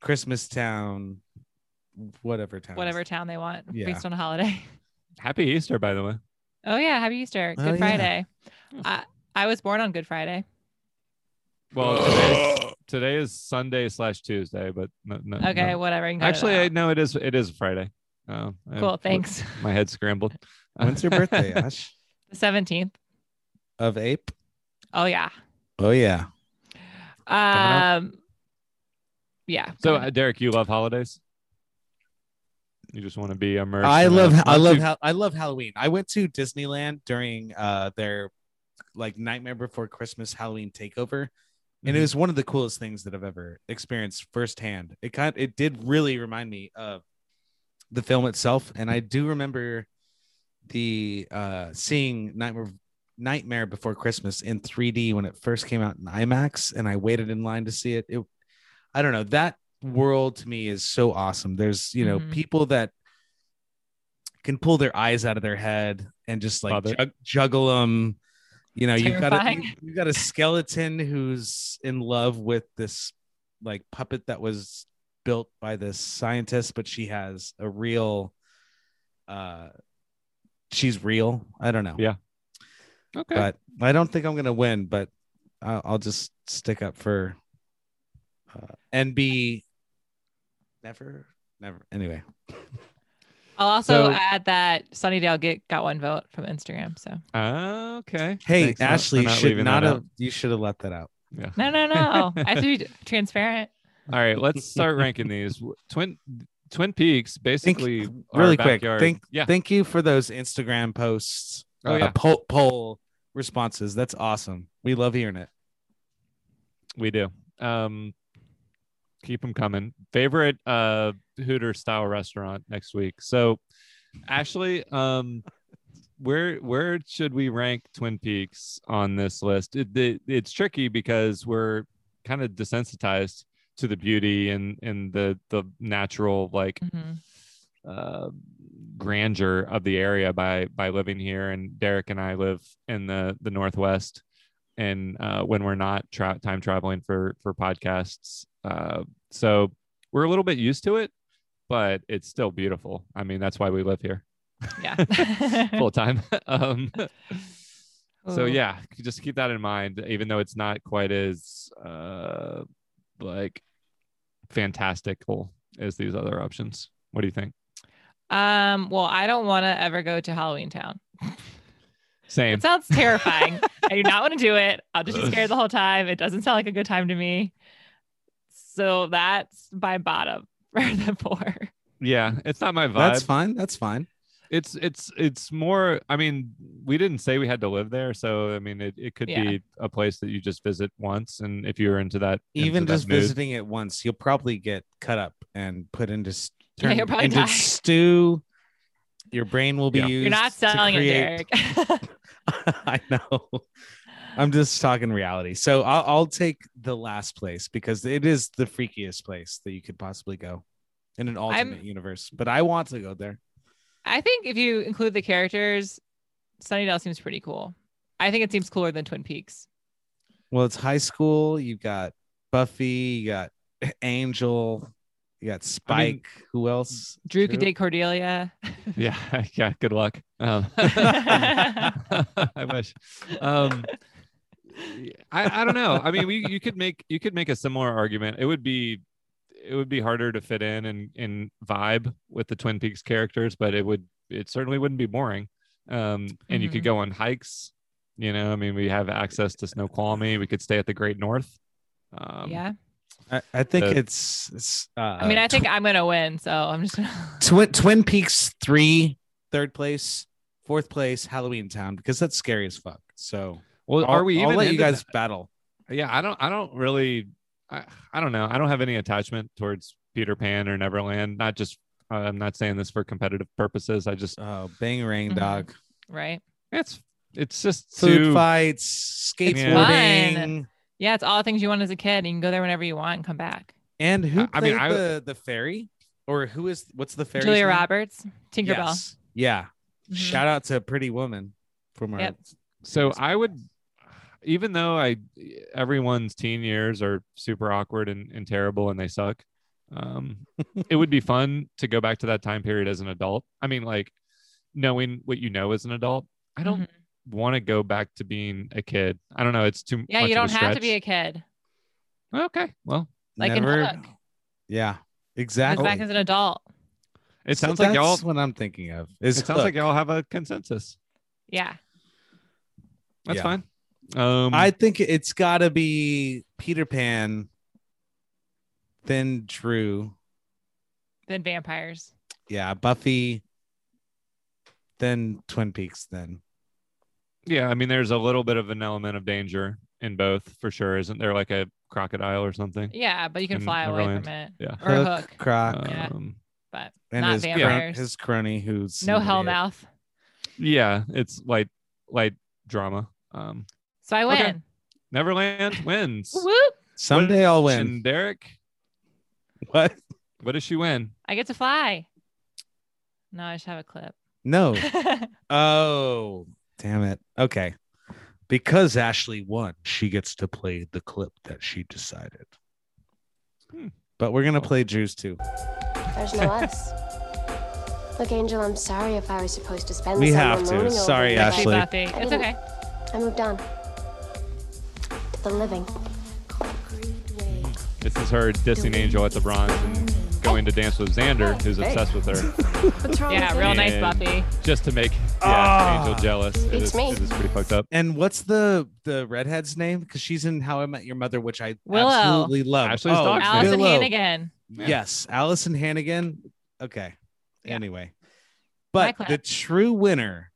Christmas Town, whatever town. Whatever town they want Yeah. based on a holiday. Happy Easter, by the way. Oh yeah, happy Easter. Good Oh, yeah. Friday. I, I was born on Good Friday. Well, today's, today is Sunday slash Tuesday, but no, no, Okay, no. whatever. You can cut it Actually, I, no, it is it is Friday. Oh, I- cool. Thanks. My head scrambled. When's your birthday, Ash? The seventeenth. Of Ape? Oh yeah. Oh yeah. Um. Yeah. So, uh. Derek, you love holidays? You just want to be immersed. I a love I love you- how I love Halloween. I went to Disneyland during uh their like Nightmare Before Christmas Halloween takeover. And Mhm. it was one of the coolest things that I've ever experienced firsthand. It kind of, it did really remind me of the film itself. And I do remember the uh seeing Nightmare Nightmare Before Christmas in 3D when it first came out in IMAX and I waited in line to see it. It I don't know, that world to me is so awesome. There's, you know, Mhm. people that can pull their eyes out of their head and just like jug- juggle them. You know, you've got a, you- you've got a skeleton who's in love with this like puppet that was built by this scientist, but she has a real uh she's real. I don't know. Yeah. Okay. But I don't think I'm gonna win, but I'll, I'll just stick up for uh, NB never never anyway. I'll also So- add that Sunnydale get got one vote from Instagram. So okay. Hey, Thanks Ashley, you not should not have out. you should have let that out. Yeah. no, no, no. I have to be transparent. All right, let's start ranking these. Twin Twin Peaks, basically, our really quick. backyard- Thank yeah. thank you for those Instagram posts. Oh, uh, yeah. poll poll responses. That's awesome. We love hearing it. We do. Um, keep them coming. Favorite uh Hooter style restaurant next week. So, Ashley, um, where where should we rank Twin Peaks on this list? It, it- it's tricky because we're kind of desensitized to the beauty and and the the natural like Mhm. uh, grandeur of the area by by living here. And Derek and I live in the the Northwest, and uh, when we're not tra- time traveling for for podcasts, uh, so we're a little bit used to it, but it's still beautiful. I mean, that's why we live here Yeah. full time. um, so yeah, just keep that in mind. Even though it's not quite as uh, like fantastical as these other options. What do you think? Um. Well, I don't want to ever go to Halloween Town. Same. It sounds terrifying. I do not want to do it. I'll just be scared the whole time. It doesn't sound like a good time to me. So that's my bottom for the four. Yeah, it's not my vibe. That's fine. That's fine. It's it's it's more. I mean, we didn't say we had to live there, so I mean, it, it could Yeah. be a place that you just visit once, and if you're into that, into Even that just mood- visiting it once, you'll probably get cut up and put into s- Yeah, turn you'll probably into die. stew. Your brain will be Yeah. used. You're not to selling it, Derek. I know. I'm just talking reality. So I'll, I'll take the last place because it is the freakiest place that you could possibly go in an alternate universe. But I want to go there. I think if you include the characters, Sunnydale seems pretty cool. I think it seems cooler than Twin Peaks. Well, it's high school. You've got Buffy. You got Angel. You got Spike. Who else? Drew could date Cordelia. Yeah, yeah. Good luck. Um, I wish. Um, I, I don't know. I mean, we you could make you could make a similar argument. It would be it would be harder to fit in and and vibe with the Twin Peaks characters, but it would it certainly wouldn't be boring. Um, and you could Mhm. go on hikes. You know, I mean, we have access to Snoqualmie. We could stay at the Great North. Um, yeah. I, I think the- it's, it's uh, I mean, I think I'm gonna win, so I'm just gonna. Twin Twin Peaks three, third place, fourth place, Halloween Town because that's scary as fuck. So Well, I'll- are we I'll even let you guys that? battle. yeah i don't i don't really I, I don't know i don't have any attachment towards peter pan or neverland not just uh, i'm not saying this for competitive purposes i just Oh, Bangarang Mhm. dog, right. it's it's just food too, fights, It's skateboarding, Yeah, it's all the things you want as a kid. and You can go there whenever you want and come back. and who I- I played mean, I- the the fairy or who is what's the fairy? Julia Roberts, Tinkerbell. Yes. Yeah. Mhm. Shout out to Pretty Woman from our. Yep. so i would even though i everyone's teen years are super awkward and, and terrible and they suck um it would be fun to go back to that time period as an adult i mean like knowing what you know as an adult i don't Mhm. want to go back to being a kid i don't know it's too Yeah, much you of a don't have to be a kid. okay well Like in Never- Hook. Yeah. Goes Exactly. back as an adult. it So sounds like y'all that's what I'm thinking of. Is it sounds like y'all have a consensus. Yeah. That's Yeah. fine. Um, I think it's got to be Peter Pan, then Drew, Then vampires. yeah, Buffy, then Twin Peaks, then yeah, I mean, there's a little bit of an element of danger in both for sure. Isn't there like a crocodile or something? Yeah, but you can In fly away from it. Yeah. Or Hook. Croc, Yeah. Um, But and not his cron- vampires. his crony who's no. Hellmouth. yeah, it's light light drama. Um, So I Okay. win. Neverland wins. Whoop. Someday I'll win. Derek, What? what does she win? I get to fly. No, I just have a clip. No. Oh, damn it. Okay. Because Ashley won, she gets to play the clip that she decided. Hmm. But we're gonna play Drew's too. There's no us. Look, Angel, I'm sorry if I was supposed to spend We the have summer to. moaning over Sorry. Ashley. Buffy. I It's didn't- okay. I moved on. To the living. This is her dissing Angel at the bronze and going to dance with Xander, who's obsessed with her, Yeah, real nice And- Buffy. just to make yeah, Ah. Angel jealous. It Beats is, me. it is pretty fucked up. And what's the the redhead's name? Because she's in How I Met Your Mother, which I Willow. absolutely love. Ashley's dog's name. Alyson Willow. Hannigan. Yes, Alyson Hannigan. Okay. Yeah. Anyway, but clip. the true winner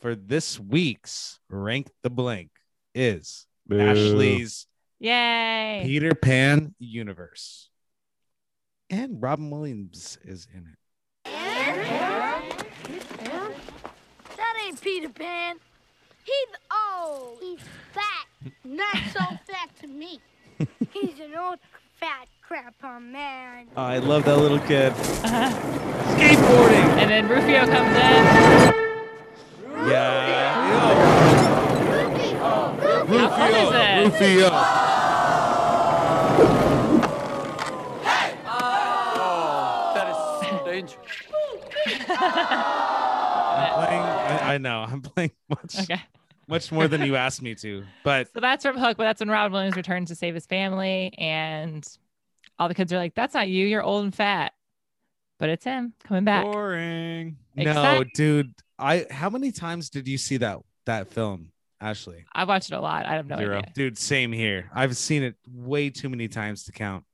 for this week's Rank the Blank is Boo. Ashley's Yay. Peter Pan universe. And Robin Williams is in it. That ain't Peter Pan. He's old. He's fat. Not so fat to me. He's an old fat grandpa man. Oh, I love that little kid. Uh-huh. Skateboarding. And then Rufio comes in. Yeah. How fun is it? Rufio. That is so dangerous. I'm playing. I, I know. I'm playing much, Okay. much more than you asked me to. But So that's from Hook, but that's when Robin Williams returns to save his family. And all the kids are like, that's not you. You're old and fat. But it's him coming back. Boring. no, dude. I. How many times did you see that that film, Ashley? I watched it a lot. I have no Zero. idea. Dude, same here. I've seen it way too many times to count.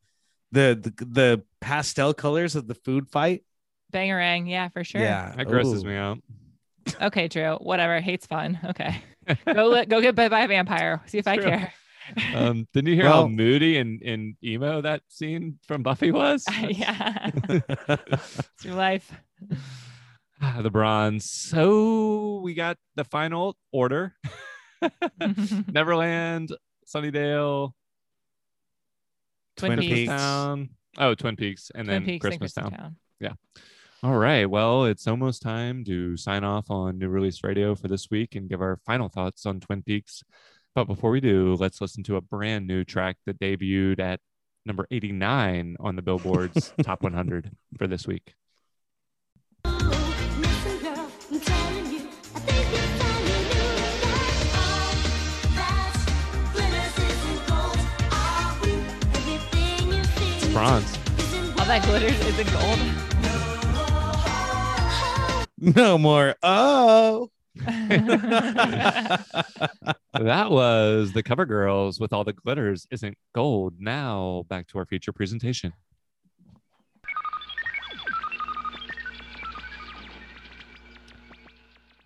The the, the pastel colors of the food fight. Bangarang. Yeah, for sure. Yeah, That grosses Ooh. me out. Okay, Drew. Whatever. Hate's fun. Okay. go let, go get bit by a vampire. See if I True. care. Um, didn't you hear how moody and, and emo that scene from Buffy was? yeah. it's your life. Ah, the bronze. So we got the final order. Neverland, Sunnydale, Twin, Twin Peaks. Peaks. Town. Oh, Twin Peaks, and Twin then Peaks and Christmas Christmas Town. Town. All right. Well, it's almost time to sign off on New Release Radio for this week and give our final thoughts on Twin Peaks. But before we do, let's listen to a brand new track that debuted at number 89 on the Billboard's Top 100 for this week. Listen, bronze. isn't that glitters isn't gold? No more. Oh. that was the cover girls with all the glitters isn't gold. Now back to our feature presentation.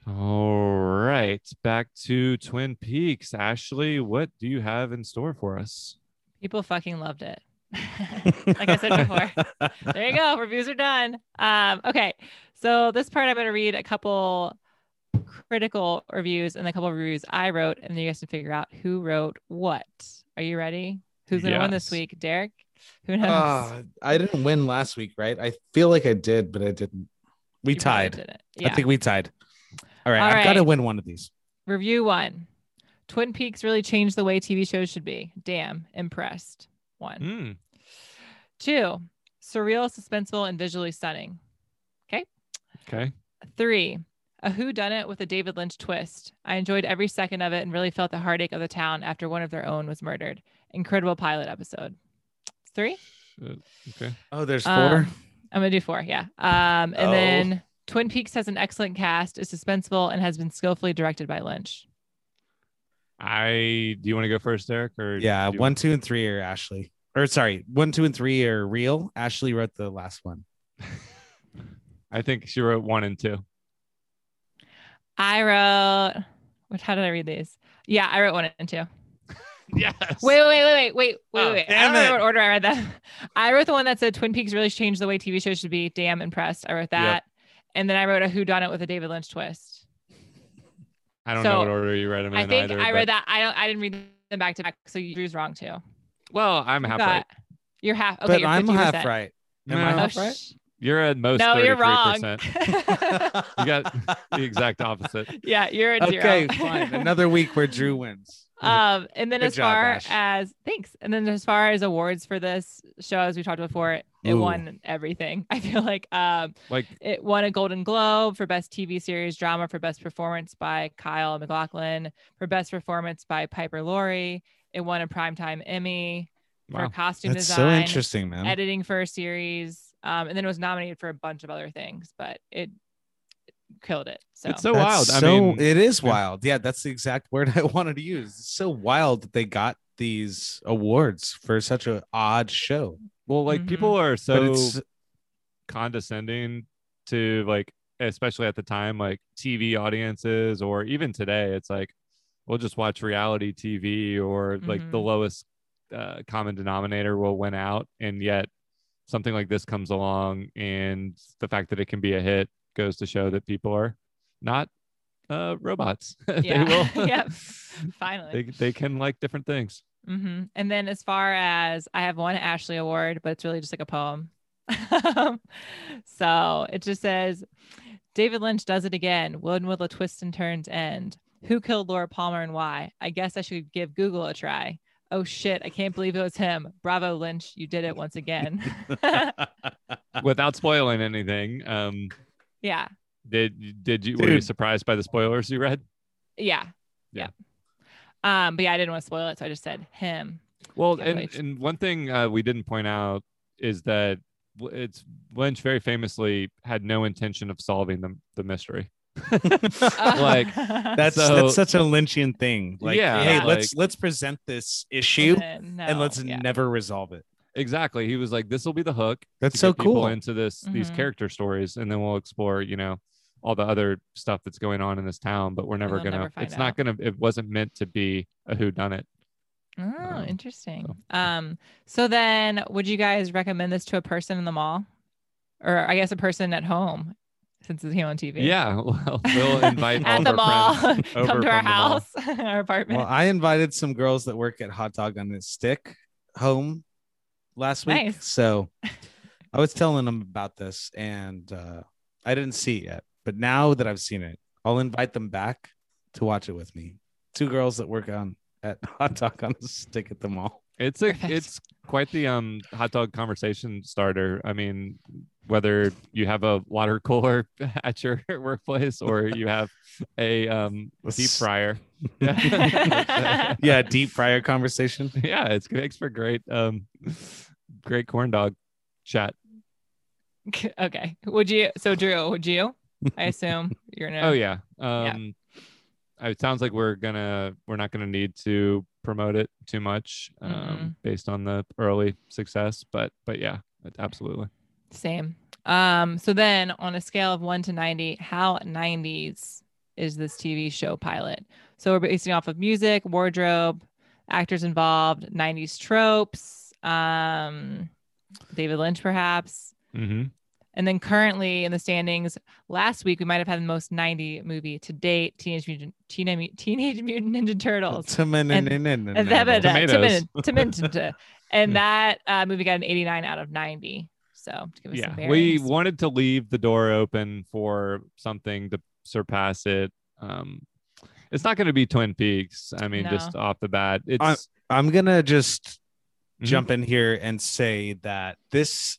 All right, back to Twin Peaks. Ashley, what do you have in store for us? People fucking loved it. like I said before. there you go. Reviews are done. Um, okay. So this part I'm going to read a couple critical reviews and a couple of reviews I wrote, and then you guys can figure out who wrote what. Are you ready? Who's going to win this week? Derek? Who knows? Uh, I didn't win last week, right? I feel like I did, but I didn't. We You tied. didn't. I think we tied. All right. All I've got to win one of these. Review one. Twin Peaks really changed the way TV shows should be. Damn, impressed. One. Hmm. Two, surreal, suspenseful, and visually stunning. Okay. Okay. Three, a who done it with a David Lynch twist. I enjoyed every second of it and really felt the heartache of the town after one of their own was murdered. Incredible pilot episode. Three. Uh, okay. Oh, there's four. Um, I'm gonna do four. Yeah. Um, and Oh. then Twin Peaks has an excellent cast, is suspenseful, and has been skillfully directed by Lynch. I do you want to go first, Derek? Or yeah. One, two, and three are Ashley. Or sorry, one, two, and three are real. Ashley wrote the last one. I think she wrote one and two. I wrote. Which? How did I read these? Yeah, I wrote one and two. Yes. Wait, wait, wait, wait, wait, wait, Oh, wait. I don't remember what order I read that. I wrote the one that said Twin Peaks really changed the way TV shows should be. Damn impressed. I wrote that. And then I wrote a Who Done It with a David Lynch twist. I don't So, know what order you read them in I think either. I but- read that. I don't. I didn't read them back to back. So you Drew's wrong too. Well, I'm You half got- right. You're half. Okay, but you're I'm 50%. half right. Am I No. Oh, half right? You're at most no, you're wrong. You got the exact opposite. yeah, you're at Okay, zero. fine. Another week where Drew wins. Um, and then Good as job, far Ash. as thanks, and then as far as awards for this show, as we talked before, it Ooh. won everything. I feel like um, Like it won a Golden Globe for best TV series drama for best performance by Kyle MacLachlan, for best performance by Piper Laurie. It won a primetime Emmy for wow. costume That's so design, interesting, man. editing for a series, um, and then it was nominated for a bunch of other things, but it, it killed it. So, It's so That's wild. I so- mean, it is wild. Yeah, that's the exact word I wanted to use. It's so wild that they got these awards for such an odd show. well, like Mhm. people are so condescending to like, especially at the time, like TV audiences, or even today, it's like we'll just watch reality TV, or like the Mhm. lowest uh, common denominator will win out, and yet something like this comes along, and the fact that it can be a hit goes to show that people are not uh, robots. they will. yep, finally. they, they can like different things. hmm And then as far as I have one Ashley Award, but it's really just like a poem. so it just says, David Lynch does it again. When will the twists and turns end? Who killed Laura Palmer and why? I guess I should give Google a try. Oh shit, I can't believe it was him. Bravo, Lynch. You did it once again. Without spoiling anything, um, yeah. did did you were you surprised by the spoilers you read? Yeah. Yeah. Yeah. Um, but yeah, I didn't want to spoil it, so I just said him. Well, and, wait. and one thing uh, we didn't point out is that it's Lynch very famously had no intention of solving the, the mystery. Like, That's So- that's such a Lynchian thing. Like, Yeah, hey, like- let's let's present this issue And and let's yeah. never resolve it. Exactly. He was like, "This will be the hook." That's so cool. into this these Mhm. character stories, and then we'll explore, you know, all the other stuff that's going on in this town. But we're never gonna. never find it's not gonna. It wasn't meant to be a who done it. Oh, Um, interesting. so- Um, so then would you guys recommend this to a person in the mall? Or I guess a person at home since it's here on TV. Yeah. Well, we'll invite all At the mall. friends over Come to our from the house, our apartment. Well, I invited some girls that work at Hot Dog on a Stick home last week. Nice. So I was telling them about this and uh, I didn't see it yet. But now that I've seen it, I'll invite them back to watch it with me. Two girls that work on at Hot Dog on a Stick at the mall. It's a Perfect. it's quite the um hot dog conversation starter. I mean, whether you have a water cooler at your workplace or you have a um deep fryer. yeah, Yeah, deep fryer conversation. Yeah, it's it makes for great um great corn dog chat. okay. Would you? So Drew, would you? I assume you're gonna. Oh yeah. Um, It sounds like we're gonna we're not gonna need to promote it too much um, Mm-mm. based on the early success, but but yeah, absolutely. Same. Um. So then, on a scale of one to ninety, how '90s is this TV show pilot? So we're basing off of music, wardrobe, actors involved, '90s tropes. Um, David Lynch, perhaps. hmm And then currently in the standings, last week we might have had the most 90 movie to date, Teenage Mutant Teenage, Teenage Mutant Ninja Turtles. Tomatoes. And that uh, movie got an 89 out of 90. So to give us Yeah, some we wanted to leave the door open for something to surpass it. Um, it's not going to be Twin Peaks. I mean, No. just off the bat, it's I'm gonna just Mhm. jump in here and say that this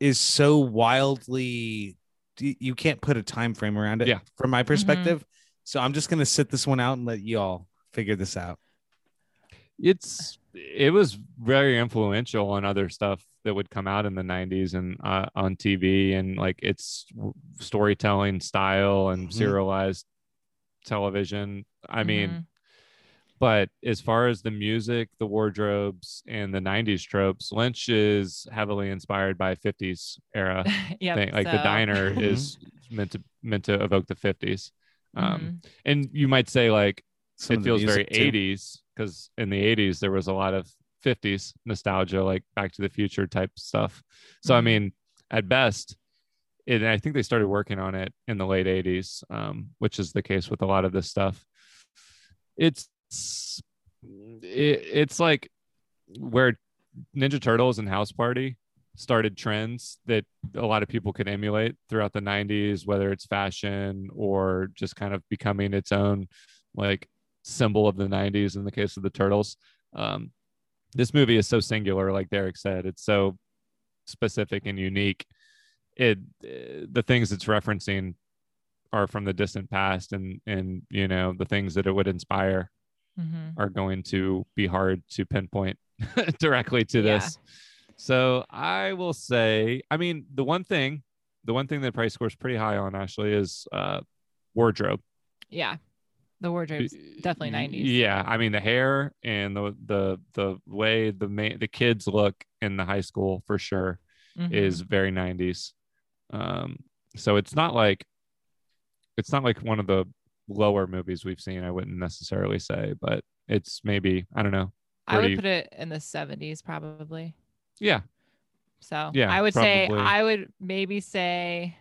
is so wildly you can't put a time frame around it Yeah. from my perspective. So I'm just gonna sit this one out and let y'all figure this out. it's it was very influential on other stuff that would come out in the 90s and uh, on TV and like its storytelling style and Mhm. serialized television. I mean, Mhm. but as far as the music, the wardrobes, and the 90s tropes, Lynch is heavily inspired by 50s era Yep, thing. Like the diner is meant to meant to evoke the 50s. Um, Mhm. and you might say like Some it feels very too. 80s because in the 80s there was a lot of 50s nostalgia like back to the future type stuff. So i Mhm. mean at best it, i think they started working on it in the late 80s um, which is the case with a lot of this stuff. It's it, it's like where ninja turtles and house party started trends that a lot of people could emulate throughout the 90s whether it's fashion or just kind of becoming its own like symbol of the 90s in the case of the turtles. Um, this movie is so singular like derek said it's so specific and unique it uh, the things it's referencing are from the distant past and and you know the things that it would inspire Mhm. are going to be hard to pinpoint directly to Yeah. this so i will say i mean the one thing the one thing that price scores pretty high on actually is uh wardrobe Yeah. The wardrobe's definitely 90s. yeah, I mean the hair and the the the way the ma- the kids look in the high school for sure Mhm. is very 90s. Um, so it's not like it's not like one of the lower movies we've seen. I wouldn't necessarily say, but it's maybe I don't know. I would put it in the 70s probably. Yeah, So Yeah, I would say. I would maybe say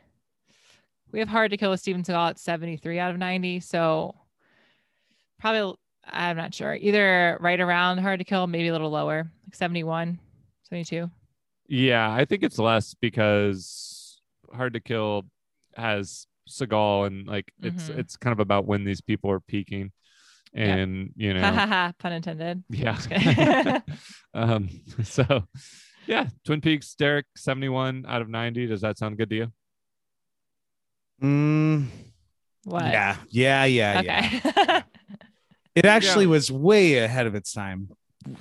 we have hard to kill with Steven Seagal at 73 out of 90. So probably I'm not sure. Either right around hard to kill, maybe a little lower, like 71, 72. yeah, I think it's less because Hard to Kill has Seagal and like it's Mhm. it's kind of about when these people are peaking, Yep. and you know. Pun intended. Yeah. Um, so yeah, Twin Peaks, Derek, 71 out of 90. Does that sound good to you? Mm, what? yeah, yeah, yeah, yeah. Okay. It actually Yeah. was way ahead of its time.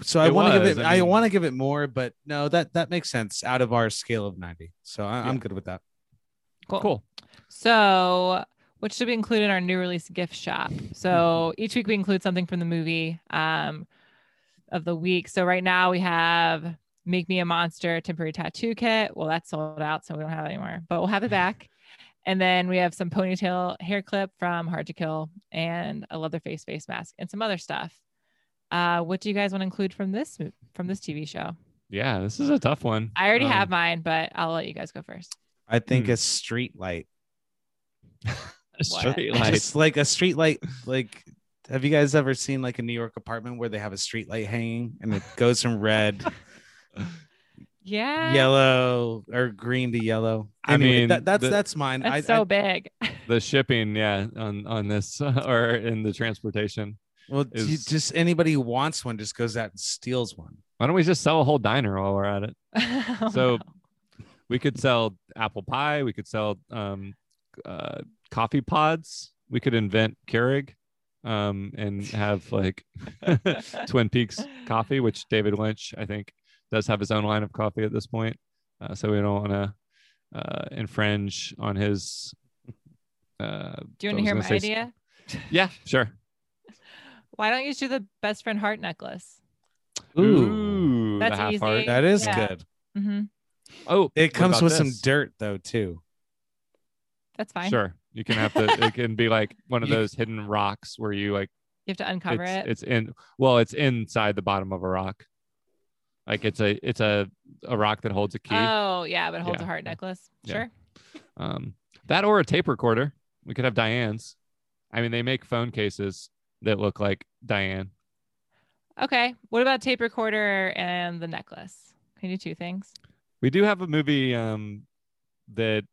So I want to give it. I I, want to give it more, but no, that that makes sense out of our scale of ninety. So I, I'm Yeah. good with that. cool. Cool. So, which should be included in our new release gift shop. So each week we include something from the movie um, of the week. So right now we have "Make Me a Monster" temporary tattoo kit. Well, that's sold out, so we don't have it anymore, but we'll have it back. And then we have some ponytail hair clip from Hard to Kill and a Leatherface face mask and some other stuff. Uh, what do you guys want to include from this from this TV show? Yeah, this is a tough one. I already Um, have mine, but I'll let you guys go first. I think Hmm. a street light, a straight What? light. just like a street light. Like, have you guys ever seen like a New York apartment where they have a street light hanging and it goes from red, Yeah. yellow, or green to yellow? I mean, that, that's the- that's mine. That's I, so I, big. the shipping, yeah, on on this or in the transportation. well, you- is- just anybody who wants one just goes out and steals one. Why don't we just sell a whole diner while we're at it? Oh, So no. we could sell apple pie. We could sell um, uh, coffee pods. We could invent Keurig um, and have like Twin Peaks coffee, which David Lynch, I think, does have his own line of coffee at this point. Uh, so we don't want to uh, infringe on his. Uh, Do you want to hear my say idea? Yeah, sure. Why don't you do the best friend heart necklace? Ooh, That's easy. heart. that is Yeah. good. hmm Oh, It comes about with some dirt though too. That's fine. Sure, you can have to. it can be like one of those hidden rocks where you like You have to uncover it's, it. it's in well it's inside the bottom of a rock like it's a it's a a rock that holds a key Oh, yeah, but it holds Yeah. a heart necklace. Yeah. Sure. um that or a tape recorder we could have diane's i mean they make phone cases that look like diane Okay. What about tape recorder and the necklace? Can you do two things? we do have a movie um that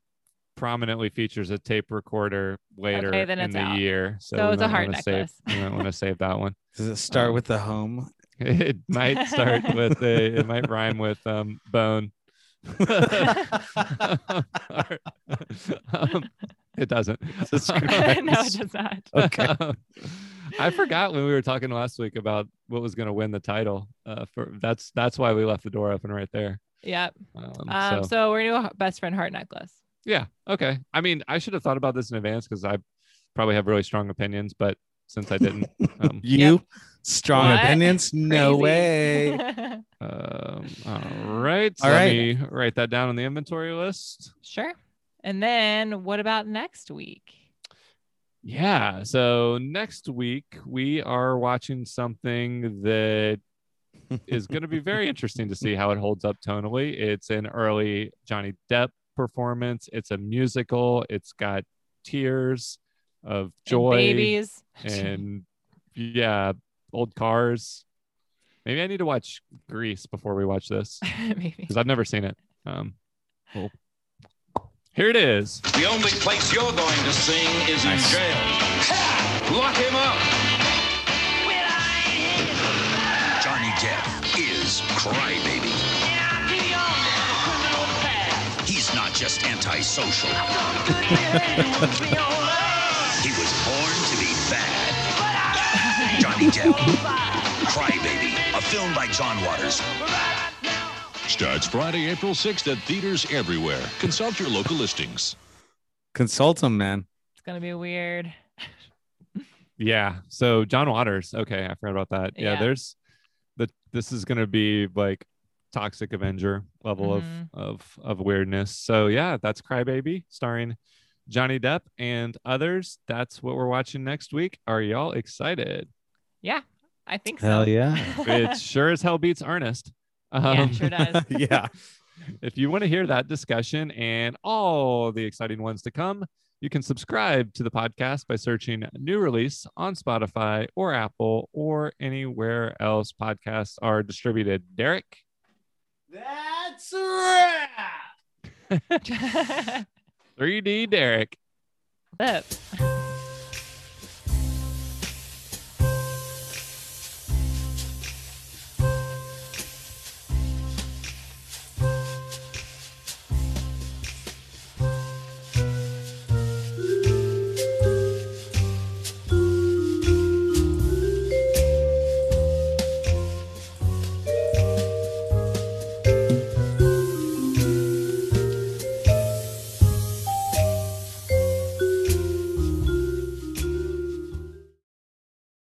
prominently features a tape recorder later Okay, in the out. year so, So we it's a might heart wanna save, necklace. we might want to save that one Does it start Um, with the home? it might start with a it might rhyme with um bone um, it doesn't no, it does not. Okay. I forgot when we were talking last week about what was going to win the title. Uh, for that's that's why we left the door open right there. Yep. Um, Um, so, so, we're gonna do best friend heart necklace. yeah, okay. I mean, I should have thought about this in advance because I probably have really strong opinions, but since I didn't, um, You strong What? opinions? No Crazy. way. um, all right. All let right. me write that down on the inventory list. sure. And then what about next week? Yeah. So next week we are watching something that is going to be very interesting to see how it holds up tonally. It's an early Johnny Depp performance. It's a musical. It's got tears of And joy babies. and yeah, old cars. Maybe I need to watch Grease before we watch this Maybe. because I've never seen it. Um, well, here it is. The only place you're going to sing is in Nice. jail. Lock him up. Johnny Depp is Crybaby. He's not just antisocial. he was born to be bad. Johnny Depp, Crybaby, a film by John Waters. Starts Friday, April 6th at theaters everywhere. Consult your local listings. Consult them, man. It's gonna be weird. Yeah. So John Waters. Okay, I forgot about that. Yeah, Yeah. there's the this is gonna be like Toxic Avenger level Mhm. of of of weirdness. So yeah, that's Crybaby starring Johnny Depp and others. That's what we're watching next week. Are y'all excited? Yeah, I think so. Hell yeah. It sure as hell beats Ernest. Yeah, Um, it sure does. yeah. if you want to hear that discussion and all the exciting ones to come, you can subscribe to the podcast by searching new release on Spotify or Apple or anywhere else podcasts are distributed. Derek? That's right. 3D Derek. Lip.